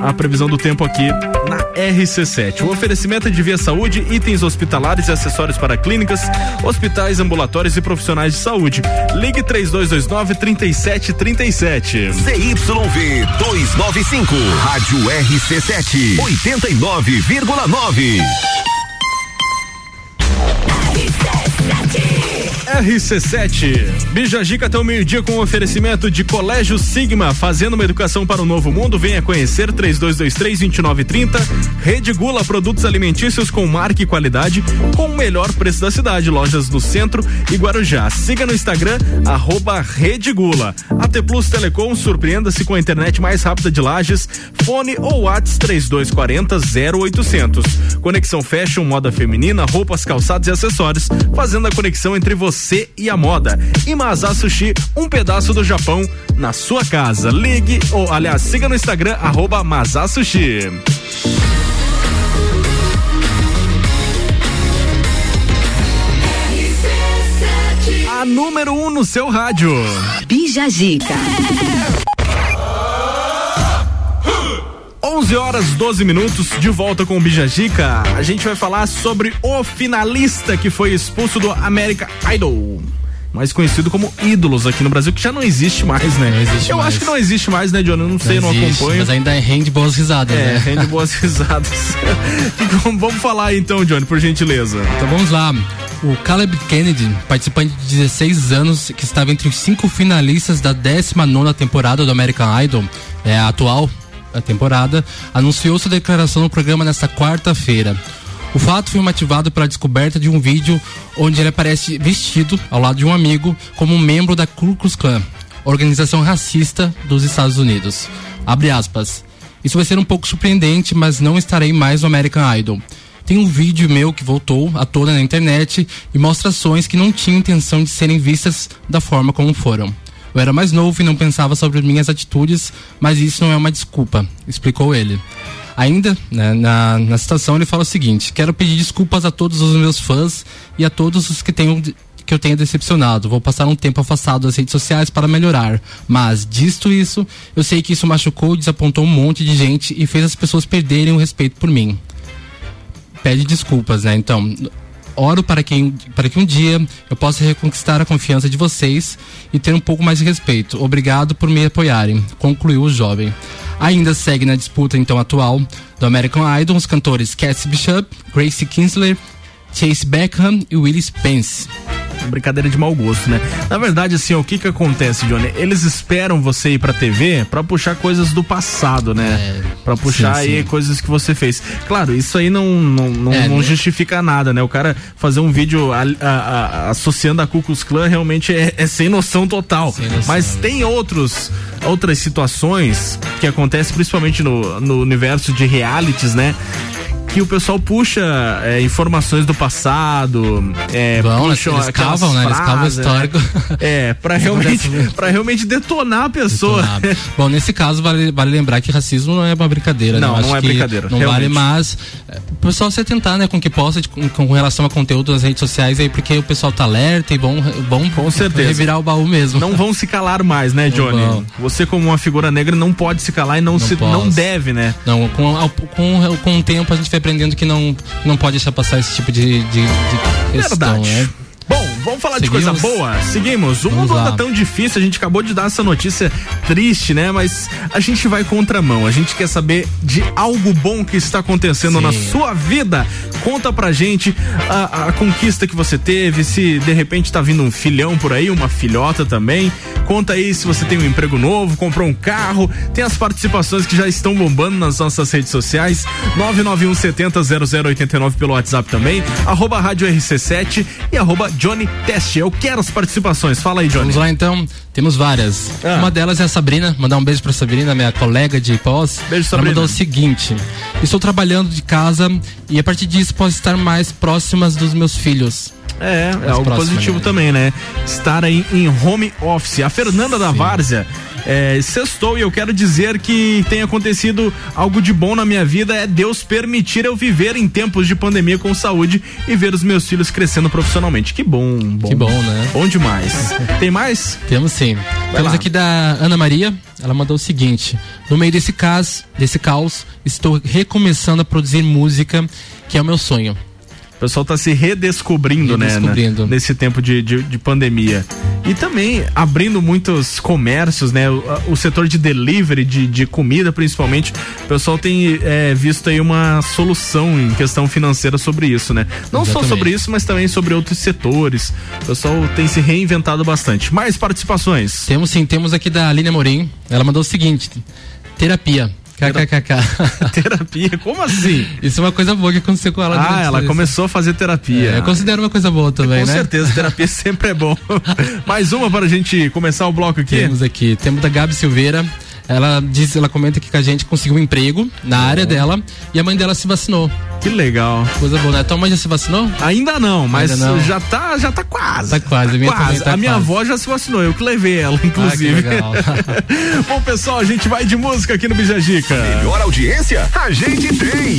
[SPEAKER 1] a previsão do tempo aqui na RC7. O oferecimento é de Via Saúde, itens hospitalares e acessórios para clínicas, hospitais, ambulatórios e profissionais de saúde. Ligue 3229 3737.
[SPEAKER 11] ZYV 295, Rádio RC7, 89,9.
[SPEAKER 1] RC7. Bijagica até o meio-dia com oferecimento de Colégio Sigma, fazendo uma educação para o novo mundo. Venha conhecer 3223-2930. Rede Gula, produtos alimentícios com marca e qualidade, com o melhor preço da cidade. Lojas no centro e Guarujá. Siga no Instagram, arroba Rede Gula. AT Plus Telecom, surpreenda-se com a internet mais rápida de Lages. Fone ou Whats 3240 0800. Conexão Fashion, moda feminina, roupas, calçados e acessórios, fazendo a conexão entre você e a moda. E Mazá Sushi, um pedaço do Japão na sua casa. Ligue ou, aliás, siga no Instagram, arroba Mazá Sushi. A número 1 um no seu rádio.
[SPEAKER 3] Bija Gica.
[SPEAKER 1] 11 horas 12 minutos, de volta com o Bijagica. A gente vai falar sobre o finalista que foi expulso do America Idol. Mais conhecido como ídolos aqui no Brasil, que já não existe mais, né?
[SPEAKER 2] Não existe
[SPEAKER 1] Eu
[SPEAKER 2] mais.
[SPEAKER 1] acho que não existe mais, né, Johnny? Eu não, sei, não
[SPEAKER 2] existe,
[SPEAKER 1] acompanho.
[SPEAKER 2] Mas ainda rende boas risadas,
[SPEAKER 1] É,
[SPEAKER 2] né?
[SPEAKER 1] rende (laughs) boas risadas. (laughs) Vamos falar então, Johnny, por gentileza.
[SPEAKER 2] Então vamos lá. O Caleb Kennedy, participante de 16 anos, que estava entre os cinco finalistas da 19 temporada do American Idol, é a atual temporada, anunciou sua declaração no programa nesta quarta-feira. O fato foi motivado pela descoberta de um vídeo onde ele aparece vestido ao lado de um amigo como um membro da Ku Klux Klan, organização racista dos Estados Unidos. Abre aspas. Isso vai ser um pouco surpreendente, mas não estarei mais no American Idol. Tem um vídeo meu que voltou à tona na internet e mostra ações que não tinham intenção de serem vistas da forma como foram. Eu era mais novo e não pensava sobre minhas atitudes, mas isso não é uma desculpa, explicou ele. Ainda, né, na, na citação, ele fala o seguinte: Quero pedir desculpas a todos os meus fãs e a todos os que tenham que eu tenha decepcionado. Vou passar um tempo afastado das redes sociais para melhorar. Mas, disto isso, eu sei que isso machucou desapontou um monte de gente e fez as pessoas perderem o respeito por mim. Pede desculpas, né? Então, oro para que, para que um dia eu possa reconquistar a confiança de vocês e ter um pouco mais de respeito. Obrigado por me apoiarem, concluiu o jovem. Ainda segue na disputa então atual do American Idol os cantores Cassie Bishop, Gracie Kinsler, Chase Beckham e Willie Spence.
[SPEAKER 1] Brincadeira de mau gosto, né? Na verdade, assim, o que que acontece, Johnny? Eles esperam você ir pra TV pra puxar coisas do passado, né? Pra puxar
[SPEAKER 2] sim,
[SPEAKER 1] aí
[SPEAKER 2] sim.
[SPEAKER 1] coisas que você fez. Claro, isso aí não, não, não,
[SPEAKER 2] É,
[SPEAKER 1] não
[SPEAKER 2] né?
[SPEAKER 1] justifica nada, né? O cara fazer um vídeo a- a- a- associando a Ku Klux Klan realmente é, é sem noção total. Mas tem outros, outras situações que acontecem principalmente no, no universo de realities, né? Que o pessoal puxa é, informações do passado, é,
[SPEAKER 2] Vão,
[SPEAKER 1] puxam
[SPEAKER 2] eles cavam, né? Eles cavam histórico.
[SPEAKER 1] É, pra (laughs) realmente, pra realmente detonar a pessoa.
[SPEAKER 2] Detonado. Bom, nesse caso vale, vale lembrar que racismo não é uma brincadeira,
[SPEAKER 1] Não,
[SPEAKER 2] né?
[SPEAKER 1] Não é brincadeira,
[SPEAKER 2] Não
[SPEAKER 1] realmente.
[SPEAKER 2] vale, mas é, o pessoal se atentar, né, com o que posta de- com, com relação a conteúdo nas redes sociais aí, porque o pessoal tá alerta e vão, vão
[SPEAKER 1] Com certeza.
[SPEAKER 2] revirar o baú mesmo.
[SPEAKER 1] Não vão se calar mais, né,
[SPEAKER 2] Não
[SPEAKER 1] Johnny?
[SPEAKER 2] vão.
[SPEAKER 1] Você, como uma figura negra, não pode se calar e não, se,
[SPEAKER 2] posso.
[SPEAKER 1] não deve, né?
[SPEAKER 2] Não, com, com, com o tempo a gente vai aprendendo que não, não pode deixar passar esse tipo de, de, de questão,
[SPEAKER 1] Verdade.
[SPEAKER 2] né?
[SPEAKER 1] Vamos falar de
[SPEAKER 2] Seguimos?
[SPEAKER 1] coisa boa? Seguimos. O mundo anda tão difícil, a gente acabou de dar essa notícia triste, né? Mas a gente vai contramão. A gente quer saber de algo bom que está acontecendo
[SPEAKER 2] Sim.
[SPEAKER 1] na sua vida. Conta pra gente a, a conquista que você teve, se de repente tá vindo um filhão por aí, uma filhota também. Conta aí se você tem um emprego novo, comprou um carro, tem as participações que já estão bombando nas nossas redes sociais. 991 70 0089 pelo WhatsApp também, arroba Rádio RC7 e arroba Johnny Teste. Eu quero as participações. Fala aí, Johnny.
[SPEAKER 2] Vamos lá então, temos várias.
[SPEAKER 1] Ah.
[SPEAKER 2] Uma delas é a Sabrina, mandar um beijo pra Sabrina, minha colega de pós.
[SPEAKER 1] Beijo,
[SPEAKER 2] Ela
[SPEAKER 1] Sabrina.
[SPEAKER 2] mandou o seguinte: Estou trabalhando de casa e a partir disso posso estar mais próximas dos meus filhos.
[SPEAKER 1] É, é algo positivo
[SPEAKER 2] né?
[SPEAKER 1] também, né? Estar aí em home office. A Fernanda da Várzea, É, sextou e eu quero dizer que tem acontecido algo de bom na minha vida é Deus permitir eu viver em tempos de pandemia com saúde e ver os meus filhos crescendo profissionalmente. Que bom, bom.
[SPEAKER 2] Que bom, né?
[SPEAKER 1] Bom demais. tem mais?
[SPEAKER 2] Temos sim. Temos
[SPEAKER 1] lá.
[SPEAKER 2] aqui da Ana Maria. Ela mandou o seguinte: No meio desse caos, desse caos, estou recomeçando a produzir música, que é o meu sonho.
[SPEAKER 1] O pessoal tá se redescobrindo,
[SPEAKER 2] Redescobrindo.
[SPEAKER 1] né? na- Nesse tempo de, de, de pandemia. E também abrindo muitos comércios, né? O, o setor de delivery, de, de comida principalmente. O pessoal tem é, visto aí uma solução em questão financeira sobre isso, né? Não só
[SPEAKER 2] Exatamente.
[SPEAKER 1] sobre isso, mas também sobre outros setores. O pessoal tem se reinventado bastante. Mais participações?
[SPEAKER 2] Temos sim, temos aqui da Aline Amorim. Ela mandou o seguinte: terapia. KKKK. (laughs)
[SPEAKER 1] terapia? Como assim?
[SPEAKER 2] Isso é uma coisa boa que aconteceu com ela.
[SPEAKER 1] Ah, ela
[SPEAKER 2] isso.
[SPEAKER 1] começou a fazer terapia.
[SPEAKER 2] É, eu considero uma coisa boa também,
[SPEAKER 1] Com
[SPEAKER 2] né?
[SPEAKER 1] certeza, terapia (laughs) sempre é bom. Mais uma para a gente começar o bloco aqui.
[SPEAKER 2] Temos aqui, temos da Gabi Silveira. Ela diz, ela comenta aqui que a gente conseguiu um emprego na área dela e a mãe dela se vacinou.
[SPEAKER 1] Que legal.
[SPEAKER 2] Coisa boa, né? Tua mãe já se vacinou?
[SPEAKER 1] Ainda não, mas
[SPEAKER 2] Ainda não.
[SPEAKER 1] já tá, já tá quase.
[SPEAKER 2] Tá quase, a minha
[SPEAKER 1] quase.
[SPEAKER 2] tá
[SPEAKER 1] a minha
[SPEAKER 2] quase.
[SPEAKER 1] avó já se vacinou, eu que levei ela, inclusive.
[SPEAKER 2] Ah, que legal. (laughs)
[SPEAKER 1] Bom, pessoal, a gente vai de música aqui no Bijagica.
[SPEAKER 11] Melhor audiência? A gente tem.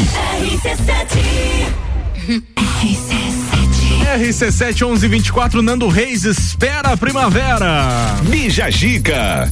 [SPEAKER 1] RC7 1124, Nando Reis, espera a primavera.
[SPEAKER 11] Bijagica.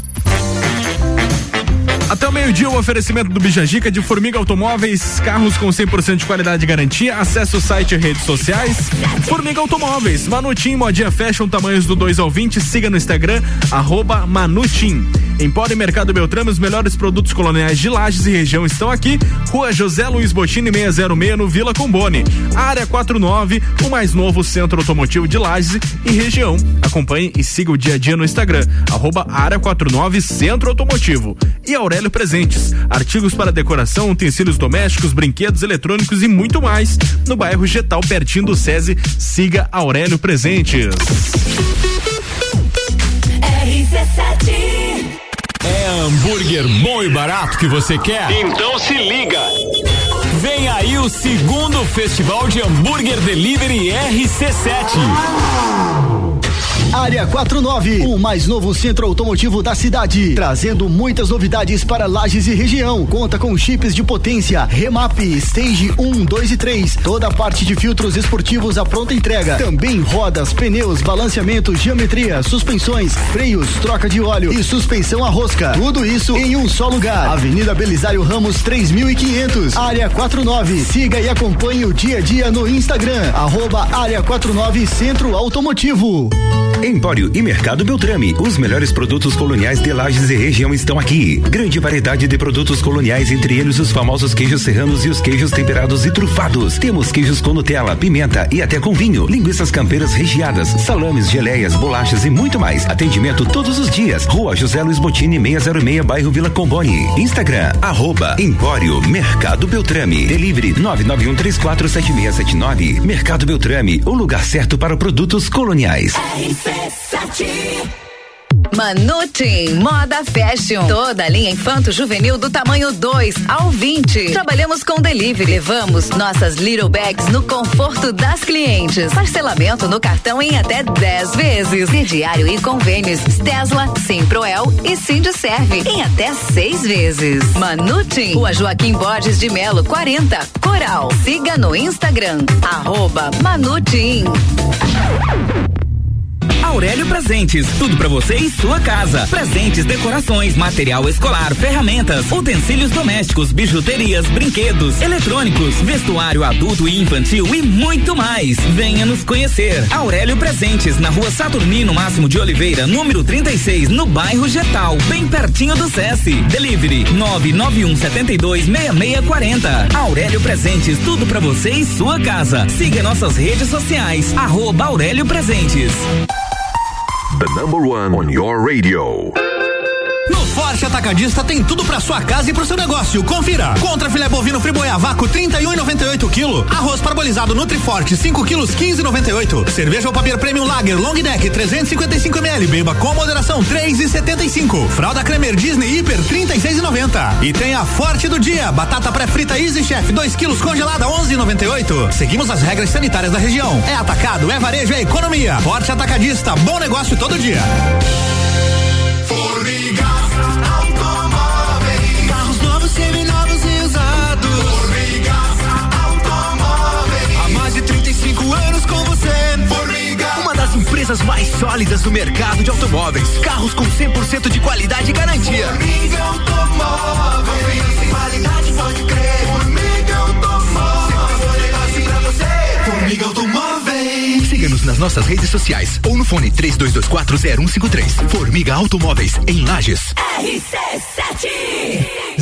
[SPEAKER 1] Até o meio-dia, o oferecimento do Bijagica de Formiga Automóveis, carros com 100% de qualidade e garantia. Acesse o site e redes sociais. Formiga Automóveis, Manutim, modinha fashion, tamanhos do 2 ao 20. Siga no Instagram, arroba Manutim. Empório Mercado Beltrame, os melhores produtos coloniais de Lages e região estão aqui. Rua José Luiz Botini, 606, no Vila Combone. Área 49, o mais novo centro automotivo de Lages e região. Acompanhe e siga o dia a dia no Instagram, arroba Área 49 Centro Automotivo. E Aurélio Presentes, artigos para decoração, utensílios domésticos, brinquedos eletrônicos e muito mais. No bairro Getal, pertinho do SESI, siga Aurélio Presentes.
[SPEAKER 5] É hambúrguer bom e barato que você quer?
[SPEAKER 17] Então se liga.
[SPEAKER 5] Vem aí o segundo Festival de Hambúrguer Delivery RC7.
[SPEAKER 12] Área 49, o mais novo centro automotivo da cidade, trazendo muitas novidades para Lages e região. Conta com chips de potência, remap, stage 1, 2 e 3, toda a parte de filtros esportivos à pronta entrega. Também rodas, pneus, balanceamento, geometria, suspensões, freios, troca de óleo e suspensão a rosca. Tudo isso em um só lugar. Avenida Belisário Ramos 3500, Área 49. Siga e acompanhe o dia a dia no Instagram, arroba Área 49 Centro Automotivo.
[SPEAKER 7] Empório e Mercado Beltrame. Os melhores produtos coloniais de Lages e região estão aqui. Grande variedade de produtos coloniais, entre eles os famosos queijos serranos e os queijos temperados e trufados. Temos queijos com Nutella, pimenta e até com vinho, linguiças campeiras recheadas, salames, geleias, bolachas e muito mais. Atendimento todos os dias. Rua José Luiz Botini, 606, bairro Vila Comboni. Instagram, arroba Empório Mercado Beltrame. Delivery 991347679. Mercado Beltrame, o lugar certo para produtos coloniais.
[SPEAKER 26] Manutim, moda fashion. Toda linha infanto juvenil do tamanho 2 ao 20. Trabalhamos com delivery. Levamos nossas little bags no conforto das clientes. Parcelamento no cartão em até 10 vezes. Crediário e convênios Tesla, Simproel e Sindserve em até seis vezes. Manutim, Rua Joaquim Borges de Melo, 40, Coral. Siga no Instagram, arroba Manutim.
[SPEAKER 27] Aurélio Presentes, tudo pra você e sua casa. Presentes, decorações, material escolar, ferramentas, utensílios domésticos, bijuterias, brinquedos, eletrônicos, vestuário adulto e infantil e muito mais. Venha nos conhecer. Aurélio Presentes, na rua Saturnino Máximo de Oliveira, número 36, no bairro Getal, bem pertinho do SESI. Delivery 991 72 6640. Aurélio Presentes, tudo pra você e sua casa. Siga nossas redes sociais, arroba Aurélio Presentes.
[SPEAKER 11] The number one on your radio.
[SPEAKER 12] Forte Atacadista tem tudo pra sua casa e pro seu negócio. Confira. Contra filé bovino friboi a vácuo 31,98 kg. Arroz parbolizado Nutriforte 5 quilos 15,98. Cerveja ou Papier Premium Lager Long Neck 355 ml. Beba com moderação 3,75. Fralda Cremer Disney Hiper 36,90. E tem a Forte do dia. Batata pré-frita Easy Chef 2 quilos congelada 11,98. Seguimos as regras sanitárias da região. É atacado, é varejo, é economia. Forte Atacadista. Bom negócio todo dia.
[SPEAKER 16] Empresas mais sólidas do mercado de automóveis. Carros com 100% de qualidade e garantia.
[SPEAKER 17] Formiga Automóveis. Qualidade pode crer. Formiga Automóveis. Negócio pra você. Formiga Automóveis.
[SPEAKER 16] Siga-nos nas nossas redes sociais ou no fone 32240153. Formiga Automóveis em Lages.
[SPEAKER 17] RC7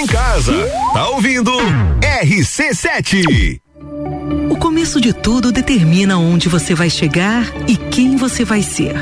[SPEAKER 11] Em casa, tá ouvindo RC7.
[SPEAKER 28] O começo de tudo determina onde você vai chegar e quem você vai ser.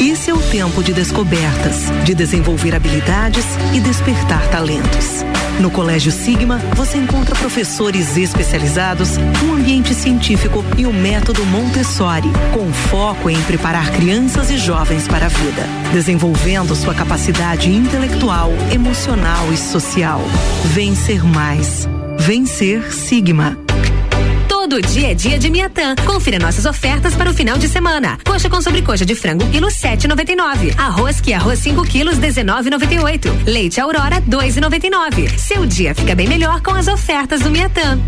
[SPEAKER 28] Esse é o tempo de descobertas, de desenvolver habilidades e despertar talentos. No Colégio Sigma, você encontra professores especializados, um ambiente científico e o método Montessori, com foco em preparar crianças e jovens para a vida, desenvolvendo sua capacidade intelectual, emocional e social. Vencer mais. Vencer Sigma.
[SPEAKER 29] Todo dia é dia de Miatã. Confira nossas ofertas para o final de semana. Coxa com sobrecoxa de frango quilo 7,99. Arroz que arroz 5 quilos 19,98. Leite Aurora 2,99. Seu dia fica bem melhor com as ofertas do Miatã.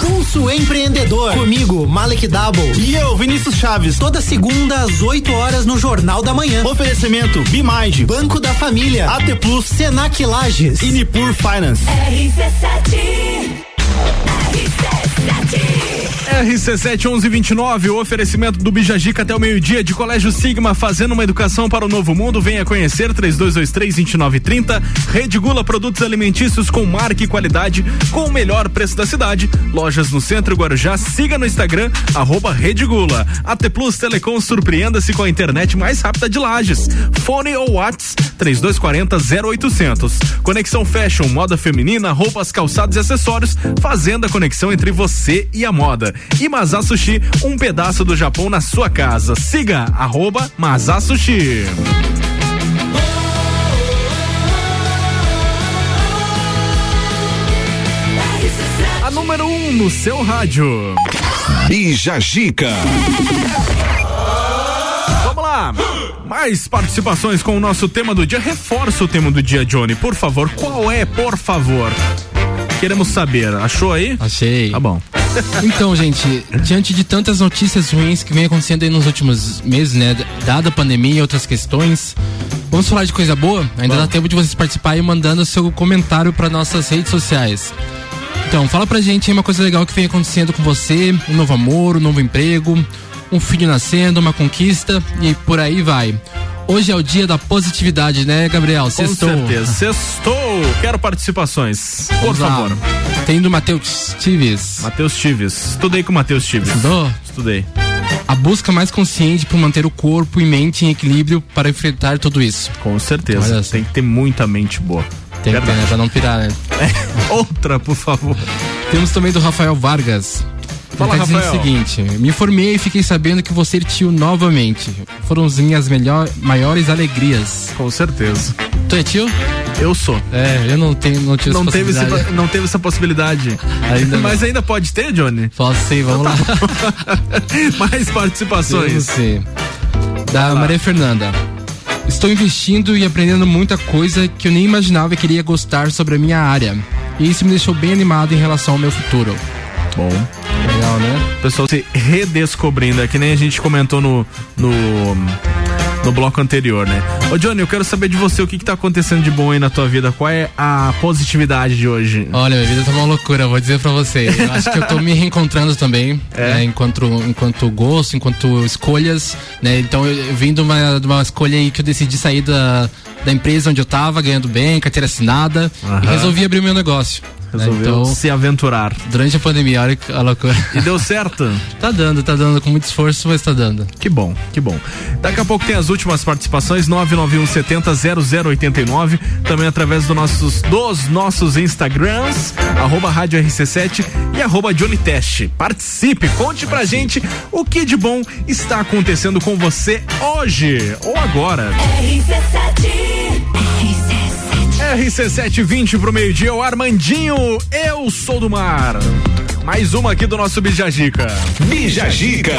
[SPEAKER 12] Pulso Empreendedor. Comigo, Malek Double. E eu, Vinícius Chaves. Toda segunda às 8 horas no Jornal da Manhã. Oferecimento Bimage, Banco da Família, AT Plus, Senac Lages e Nipur Finance.
[SPEAKER 17] RC7
[SPEAKER 1] RC7 1129, o oferecimento do Bijagica até o meio-dia de Colégio Sigma, fazendo uma educação para o novo mundo. Venha conhecer 3223-2930. Rede Gula Produtos Alimentícios com marca e qualidade, com o melhor preço da cidade. Lojas no centro Guarujá. Siga no Instagram, arroba Rede Gula. AT Plus Telecom, surpreenda-se com a internet mais rápida de Lages. Fone ou Whats 3240 0800. Conexão Fashion, moda feminina, roupas, calçados e acessórios, fazendo a conexão entre você e a moda. E Mazá Sushi, um pedaço do Japão na sua casa. Siga arroba Sushi. A número 1 um no seu rádio.
[SPEAKER 11] Bija Gica.
[SPEAKER 1] Vamos lá. Mais participações com o nosso tema do dia. Reforça o tema do dia, Johnny, por favor. Qual é, por favor? Queremos saber. Achou aí?
[SPEAKER 2] Achei.
[SPEAKER 1] Tá bom.
[SPEAKER 2] Então, gente, diante de tantas notícias ruins que vem acontecendo aí nos últimos meses, né? Dada a pandemia e outras questões, vamos falar de coisa boa? Ainda dá tempo de vocês participarem mandando seu comentário para nossas redes sociais. Então, fala pra gente aí uma coisa legal que vem acontecendo com você, um novo amor, um novo emprego, um filho nascendo, uma conquista e por aí vai. Hoje é o dia da positividade, né, Gabriel?
[SPEAKER 1] Com
[SPEAKER 2] Sextou.
[SPEAKER 1] certeza. Sextou. Quero participações. Por
[SPEAKER 2] Vamos lá.
[SPEAKER 1] favor.
[SPEAKER 2] Tem do Matheus Tives.
[SPEAKER 1] Matheus Tives. Estudei com o Matheus Tives.
[SPEAKER 2] Estudou?
[SPEAKER 1] Estudei.
[SPEAKER 2] A busca mais consciente por manter o corpo e mente em equilíbrio para enfrentar tudo isso.
[SPEAKER 1] Com certeza. Tem que ter muita mente boa.
[SPEAKER 2] Tem que ter, né? Pra não pirar, né? (laughs)
[SPEAKER 1] Outra, por favor.
[SPEAKER 2] Temos também do Rafael Vargas.
[SPEAKER 1] Fala,
[SPEAKER 2] tá
[SPEAKER 1] Rafael.
[SPEAKER 2] o seguinte: me formei e fiquei sabendo que você tio novamente. Foram as minhas melhor, maiores alegrias.
[SPEAKER 1] Com certeza.
[SPEAKER 2] Tu é tio?
[SPEAKER 1] Eu sou.
[SPEAKER 2] É, eu não tenho, não tive
[SPEAKER 1] Não
[SPEAKER 2] essa
[SPEAKER 1] teve, esse- não teve essa possibilidade.
[SPEAKER 2] Ainda não.
[SPEAKER 1] Mas ainda pode ter, Johnny?
[SPEAKER 2] Posso sim, vamos lá. (laughs)
[SPEAKER 1] Mais participações.
[SPEAKER 2] Sim. Da Maria Fernanda. Estou investindo e aprendendo muita coisa que eu nem imaginava que iria gostar sobre a minha área. E isso me deixou bem animado em relação ao meu futuro.
[SPEAKER 1] Bom.
[SPEAKER 2] Legal, né?
[SPEAKER 1] Pessoal se redescobrindo, é que nem a gente comentou no, no, no bloco anterior, né? Ô Johnny, eu quero saber de você o que, que tá acontecendo de bom aí na tua vida. Qual é a positividade de hoje?
[SPEAKER 2] Olha, minha vida tá uma loucura, vou dizer pra vocês. Eu acho que eu tô me reencontrando também, (laughs)
[SPEAKER 1] É?
[SPEAKER 2] né, enquanto, enquanto gosto, enquanto escolhas, né? Então eu, eu vim de uma, de uma escolha aí que eu decidi sair da, da empresa onde eu tava, ganhando bem, carteira assinada,
[SPEAKER 1] Aham.
[SPEAKER 2] e resolvi abrir meu negócio.
[SPEAKER 1] Resolveu
[SPEAKER 2] Então-
[SPEAKER 1] se aventurar.
[SPEAKER 2] Durante a pandemia, olha a loucura.
[SPEAKER 1] E deu certo? (laughs)
[SPEAKER 2] tá dando, tá dando com muito esforço, mas tá dando.
[SPEAKER 1] Que bom, que bom. Daqui a pouco tem as últimas participações, 991 70 0089, também através do nossos, dos nossos Instagrams, arroba Rádio RC7 e arroba Johnny Test. Participe, conte pra gente o que de bom está acontecendo com você hoje ou agora. RC720 pro meio-dia, o Armandinho, eu sou do mar. Mais uma aqui do nosso Bijagica.
[SPEAKER 5] Bijagica.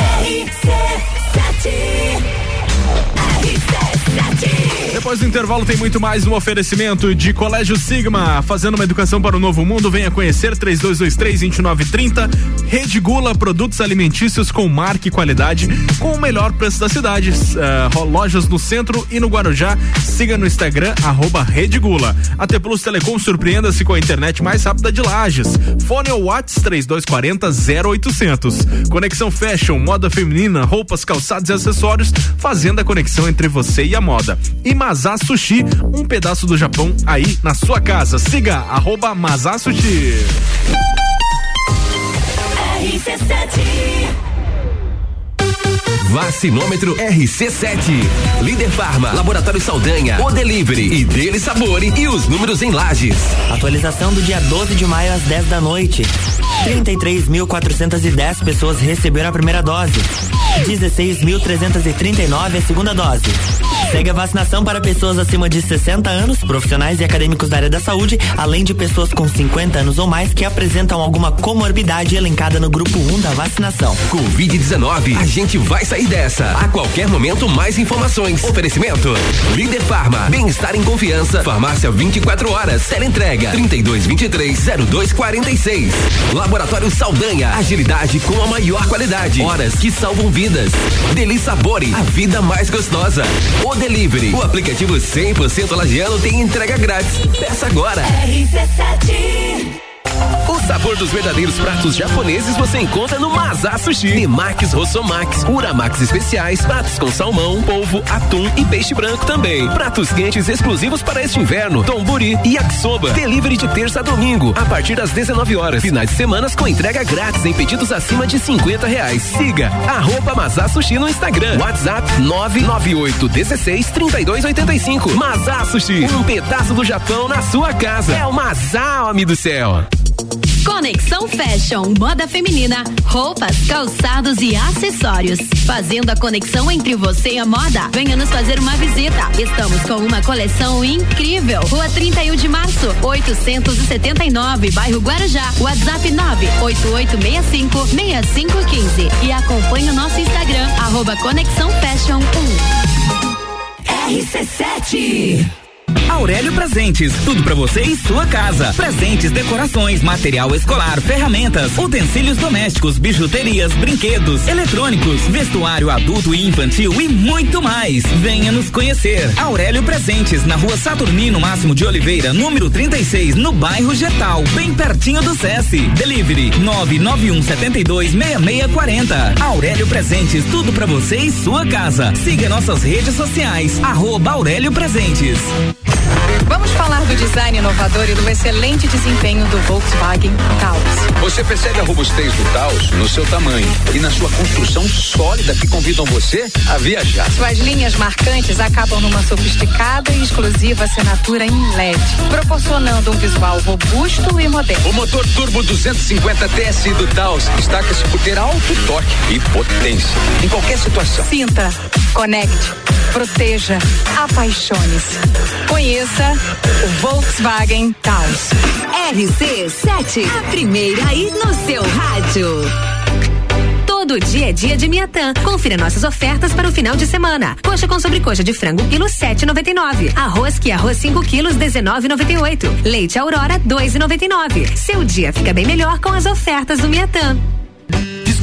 [SPEAKER 1] Depois do intervalo tem muito mais no oferecimento de Colégio Sigma, fazendo uma educação para o novo mundo. Venha conhecer 3223-2930. Rede Gula, produtos alimentícios com marca e qualidade, com o melhor preço da cidade. Uh, lojas no centro e no Guarujá. Siga no Instagram, arroba Rede Gula. AT Plus Telecom, surpreenda-se com a internet mais rápida de Lages. Fone ou Whats 3240 0800. Conexão Fashion, moda feminina, roupas, calçados e acessórios, fazendo a conexão entre você e a moda. E Mazá Sushi, um pedaço do Japão aí na sua casa. Siga arroba Sushi.
[SPEAKER 24] Vacinômetro RC7. Líder Farma, Laboratório Saldanha, O Delivery e Dele Sabore e os números em lajes.
[SPEAKER 30] Atualização do dia 12 de maio às 10 da noite. 33.410 pessoas receberam a primeira dose. 16.339 a segunda dose. Segue a vacinação para pessoas acima de 60 anos, profissionais e acadêmicos da área da saúde, além de pessoas com 50 anos ou mais que apresentam alguma comorbidade elencada no grupo 1 da vacinação.
[SPEAKER 24] Covid-19, a gente vai sair dessa. A qualquer momento, mais informações. Oferecimento: Líder Farma, bem-estar em confiança. Farmácia 24 horas. Teleentrega 3223-0246. Laboratório Saldanha, agilidade com a maior qualidade. Horas que salvam vidas. Deli Sabore, a vida mais gostosa. O Delivery, o aplicativo 100% lagiano tem entrega grátis. Peça agora. O sabor dos verdadeiros pratos japoneses você encontra no Mazá Sushi. Nemax, Rossomax, Uramax especiais, pratos com salmão, polvo, atum e peixe branco também. Pratos quentes exclusivos para este inverno, tomburi e yakisoba. Delivery de terça a domingo, a partir das 19 horas. Finais de semanas com entrega grátis em pedidos acima de 50 reais. Siga arroba Mazá Sushi no Instagram. WhatsApp 998 16 32 85. Mazá Sushi, um pedaço do Japão na sua casa. É o Mazá, homem do céu.
[SPEAKER 3] Conexão Fashion, moda feminina, roupas, calçados e acessórios. Fazendo a conexão entre você e a moda. Venha nos fazer uma visita. Estamos com uma coleção incrível. Rua 31 de março, 879, bairro Guarujá. WhatsApp 98865 6515. E acompanhe o nosso Instagram, arroba Conexão Fashion 1.
[SPEAKER 27] RC7 Aurélio Presentes, tudo para você em sua casa. Presentes, decorações, material escolar, ferramentas, utensílios domésticos, bijuterias, brinquedos, eletrônicos, vestuário adulto e infantil e muito mais. Venha nos conhecer. Aurélio Presentes, na rua Saturnino Máximo de Oliveira, número 36, no bairro Getal, bem pertinho do SESI. Delivery 991 72 6640. Aurélio Presentes, tudo para você em sua casa. Siga nossas redes sociais, arroba Aurélio Presentes.
[SPEAKER 31] Vamos falar do design inovador e do excelente desempenho do Volkswagen Taos.
[SPEAKER 32] Você percebe a robustez do Taos no seu tamanho e na sua construção sólida que convidam você a viajar.
[SPEAKER 31] Suas linhas marcantes acabam numa sofisticada e exclusiva assinatura em LED, proporcionando um visual robusto e moderno.
[SPEAKER 32] O motor turbo 250 TSI do Taos destaca-se por ter alto torque e potência em qualquer situação.
[SPEAKER 31] Sinta, conecte, proteja, apaixone-se. Conheça o Volkswagen Taos.
[SPEAKER 29] RC7, a primeira aí no seu rádio. Todo dia é dia de Miatã. Confira nossas ofertas para o final de semana. Coxa com sobrecoxa de frango, quilo 7,99. Arroz que arroz 5 quilos, 19,98. Leite Aurora, 2,99. Seu dia fica bem melhor com as ofertas do Miatã.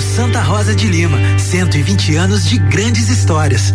[SPEAKER 17] Colégio Santa Rosa
[SPEAKER 33] de Lima, 120 anos de grandes histórias.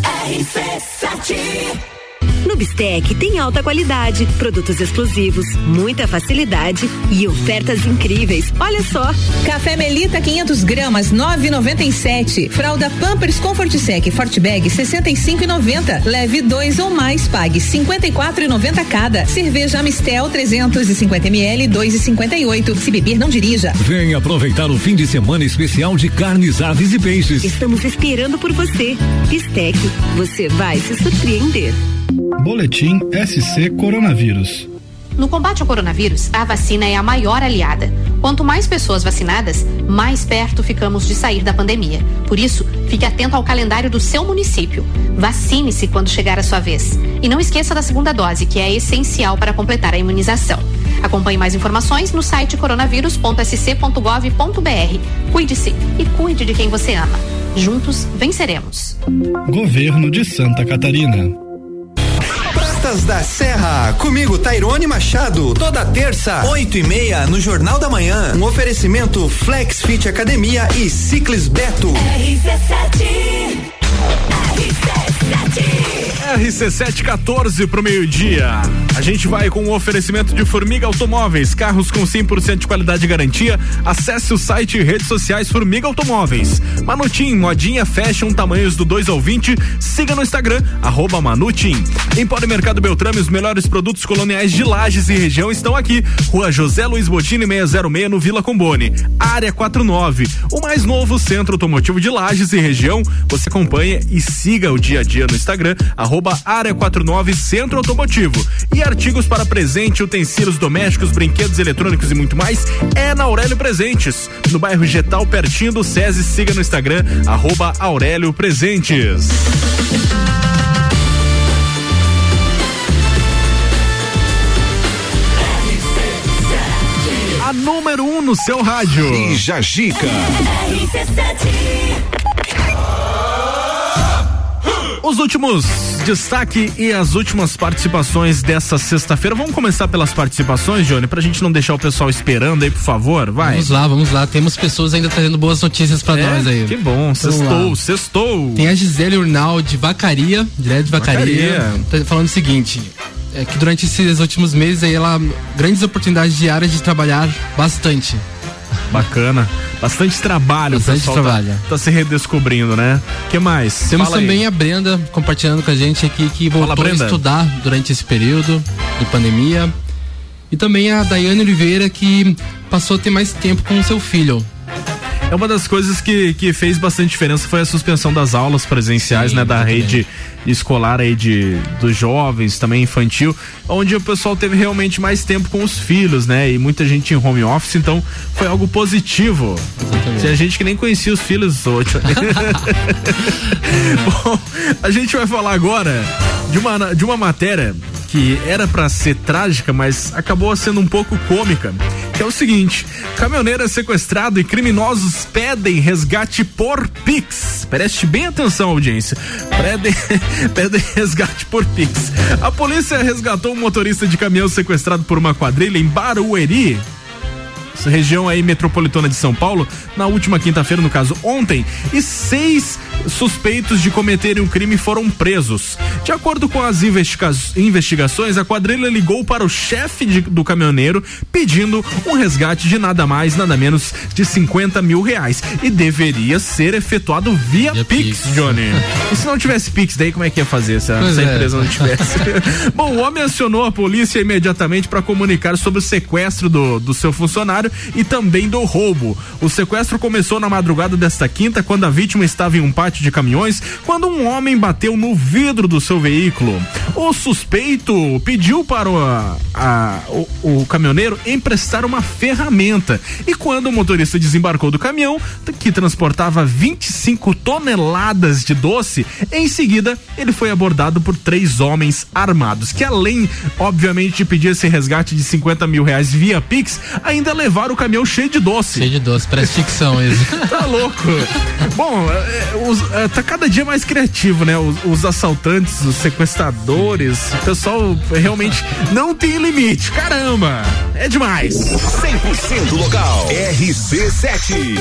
[SPEAKER 29] No Bistec tem alta qualidade, produtos exclusivos, muita facilidade e ofertas incríveis. Olha só.
[SPEAKER 34] Café Melita 500 gramas 9,97. Fralda Pampers Comfort Sec Fortbag 65,90. Leve dois ou mais, pague 54,90 cada. Cerveja Amistel 350 ml 2,58. Se beber não dirija.
[SPEAKER 35] Vem aproveitar o fim de semana especial de carnes, aves e peixes.
[SPEAKER 29] Estamos esperando por você. Bistec, você vai se surpreender.
[SPEAKER 13] Boletim SC Coronavírus.
[SPEAKER 14] No combate ao coronavírus, a vacina é a maior aliada. Quanto mais pessoas vacinadas, mais perto ficamos de sair da pandemia. Por isso, fique atento ao calendário do seu município. Vacine-se quando chegar a sua vez. E não esqueça da segunda dose, que é essencial para completar a imunização. Acompanhe mais informações no site coronavírus.sc.gov.br. Cuide-se e cuide de quem você ama. Juntos venceremos.
[SPEAKER 13] Governo de Santa Catarina.
[SPEAKER 36] Pratas da Serra, comigo Tairone Machado, toda terça, oito e meia, no Jornal da Manhã. Um oferecimento Flex Fit Academia e Ciclis Beto.
[SPEAKER 17] RC7
[SPEAKER 1] RC714 pro meio-dia. A gente vai com o um oferecimento de Formiga Automóveis, carros com 100% de qualidade e garantia. Acesse o site e redes sociais Formiga Automóveis. Manutim, modinha fashion, tamanhos do 2 ao 20. Siga no Instagram, arroba Manutim. Empório Mercado Beltrame, os melhores produtos coloniais de Lages e região estão aqui. Rua José Luiz Botini 606 no Vila Combone. Área 49. O mais novo centro automotivo de Lages e região. Você acompanha e siga o dia a dia no Instagram, arroba área 49 Centro Automotivo. E artigos para presente, utensílios domésticos, brinquedos eletrônicos e muito mais é na Aurélio Presentes. No bairro Getal, pertinho do SESI, siga no Instagram, arroba Aurélio Presentes. A número 1 um no seu rádio.
[SPEAKER 11] Bija Gica.
[SPEAKER 1] Os últimos destaque e as últimas participações dessa sexta-feira. Vamos começar pelas participações, Johnny, pra gente não deixar o pessoal esperando aí, por favor, vai.
[SPEAKER 2] Vamos lá, vamos lá. Temos pessoas ainda trazendo boas notícias pra
[SPEAKER 1] É,
[SPEAKER 2] nós aí.
[SPEAKER 1] que bom,
[SPEAKER 2] Vamos
[SPEAKER 1] sextou, sextou.
[SPEAKER 2] Tem a Gisele Urnal de Vacaria, direto de Vacaria,
[SPEAKER 1] Vacaria.
[SPEAKER 2] tá falando o seguinte. É que durante esses últimos meses aí ela grandes oportunidades diárias de trabalhar bastante.
[SPEAKER 1] Bacana. Bastante trabalho,
[SPEAKER 2] Bastante
[SPEAKER 1] pessoal
[SPEAKER 2] trabalho.
[SPEAKER 1] Tá, tá se redescobrindo, né? que mais?
[SPEAKER 2] Temos
[SPEAKER 1] Fala aí.
[SPEAKER 2] também a Brenda compartilhando com a gente aqui que voltou
[SPEAKER 1] Brenda.
[SPEAKER 2] a estudar durante esse período de pandemia. E também a Daiane Oliveira que passou a ter mais tempo com o seu filho.
[SPEAKER 1] É uma das coisas que, que fez bastante diferença foi a suspensão das aulas presenciais, né, da rede escolar aí de dos jovens, também infantil, onde o pessoal teve realmente mais tempo com os filhos, né? E muita gente em home office, então foi algo positivo. Tinha gente que nem conhecia os filhos hoje. (laughs) (laughs) Bom, a gente vai falar agora de uma, de uma matéria que era pra ser trágica, mas acabou sendo um pouco cômica. Que é o seguinte: caminhoneiro é sequestrado e criminosos pedem resgate por Pix. Preste bem atenção, audiência. Pedem, (laughs) pedem resgate por Pix. A polícia resgatou um motorista de caminhão sequestrado por uma quadrilha em Barueri, região aí metropolitana de São Paulo, na última quinta-feira, no caso ontem, e seis suspeitos de cometerem um crime foram presos. De acordo com as investiga- investigações, a quadrilha ligou para o chefe de- do caminhoneiro pedindo um resgate de nada mais, nada menos de 50 mil reais. E deveria ser efetuado via, Pix, Johnny. (laughs) E se não tivesse Pix, daí como é que ia fazer se a,
[SPEAKER 2] Pois
[SPEAKER 1] se a
[SPEAKER 2] é.
[SPEAKER 1] empresa não tivesse? (laughs) Bom, o homem acionou a polícia imediatamente para comunicar sobre o sequestro do, do seu funcionário e também do roubo. O sequestro começou na madrugada desta quinta, quando a vítima estava em um de caminhões, quando um homem bateu no vidro do seu veículo. O suspeito pediu para o, a- o, o caminhoneiro emprestar uma ferramenta. E quando o motorista desembarcou do caminhão, que transportava 25 toneladas de doce, em seguida ele foi abordado por três homens armados, que além, obviamente, de pedir esse resgate de 50 mil reais via Pix, ainda levaram o caminhão cheio de doce.
[SPEAKER 2] Cheio de doce, parece ficção isso. (laughs)
[SPEAKER 1] Tá louco. Bom, é, os os, uh, tá cada dia mais criativo, né? Os, os, assaltantes, os sequestradores, o pessoal realmente não tem limite. Caramba, é demais.
[SPEAKER 11] 100% local. RC7.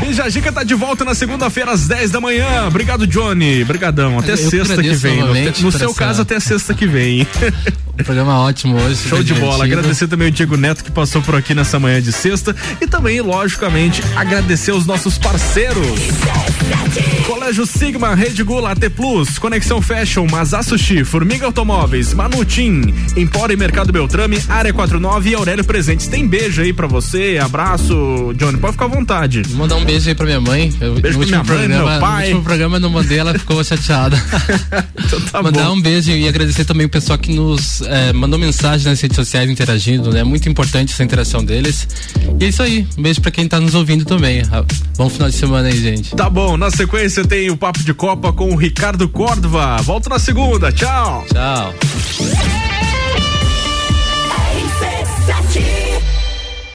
[SPEAKER 1] Bija Gica tá de volta na segunda-feira às 10 da manhã. Obrigado, Johnny. Obrigadão. Até
[SPEAKER 2] Eu
[SPEAKER 1] sexta que vem. No, no seu
[SPEAKER 2] essa...
[SPEAKER 1] caso, até sexta que vem. (laughs)
[SPEAKER 2] Um programa ótimo hoje.
[SPEAKER 1] Show de bola. Agradecer também o Diego Neto que passou por aqui nessa manhã de sexta. E também, logicamente, agradecer os nossos parceiros. Colégio Sigma, Rede Gula, AT Plus, Conexão Fashion, Mazá Sushi, Formiga Automóveis, Manutim, Empório e Mercado Beltrame, Área 49 e Aurélio Presentes. Tem beijo aí pra você, abraço, Johnny, pode ficar à vontade.
[SPEAKER 2] Vou mandar um beijo aí pra minha mãe. Eu,
[SPEAKER 1] beijo minha mãe,
[SPEAKER 2] programa,
[SPEAKER 1] pai.
[SPEAKER 2] No último programa não mandei, ela ficou chateada. (laughs)
[SPEAKER 1] então tá
[SPEAKER 2] mandar
[SPEAKER 1] bom.
[SPEAKER 2] um beijo e agradecer também o pessoal que nos é, mandou mensagem nas redes sociais interagindo, né? É muito importante essa interação deles. E é isso aí. Um beijo pra quem tá nos ouvindo também. Bom final de semana aí, gente.
[SPEAKER 1] Tá bom, na sequência tem o Papo de Copa com o Ricardo Córdova. Volto na segunda, tchau.
[SPEAKER 2] Tchau.